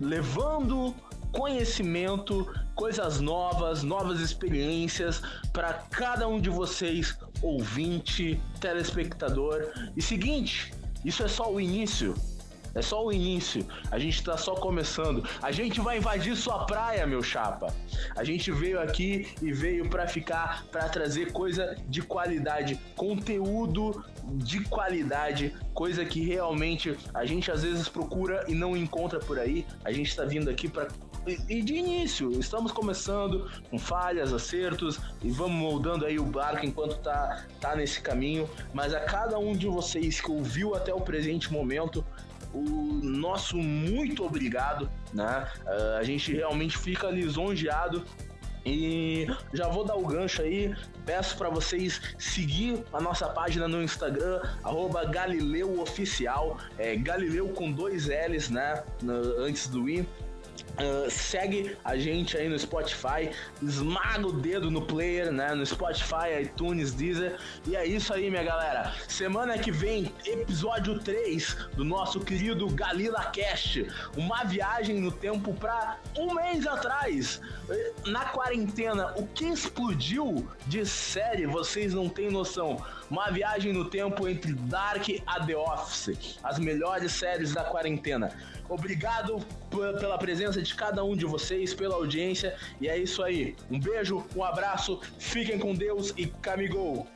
Speaker 2: levando conhecimento, coisas novas, novas experiências para cada um de vocês, ouvinte, telespectador. E seguinte, isso é só o início. É só o início. A gente tá só começando. A gente vai invadir sua praia, meu chapa. A gente veio aqui e veio para ficar, para trazer coisa de qualidade, conteúdo de qualidade, coisa que realmente a gente às vezes procura e não encontra por aí. A gente tá vindo aqui para e de início, estamos começando com falhas, acertos e vamos moldando aí o barco enquanto tá, tá nesse caminho. Mas a cada um de vocês que ouviu até o presente momento, o nosso muito obrigado, né? Uh, a gente realmente fica lisonjeado e já vou dar o gancho aí. Peço para vocês seguir a nossa página no Instagram, arroba Galileu Oficial, é Galileu com dois L's, né? Antes do I. Uh, segue a gente aí no Spotify, esmaga o dedo no player, né? No Spotify, iTunes, Deezer. E é isso aí, minha galera. Semana que vem, episódio 3 do nosso querido Galila Cast. Uma viagem no tempo pra um mês atrás. Na quarentena, o que explodiu de série, vocês não têm noção. Uma viagem no tempo entre Dark e The Office. As melhores séries da quarentena. Obrigado pela presença de cada um de vocês, pela audiência. E é isso aí. Um beijo, um abraço, fiquem com Deus e Camigol!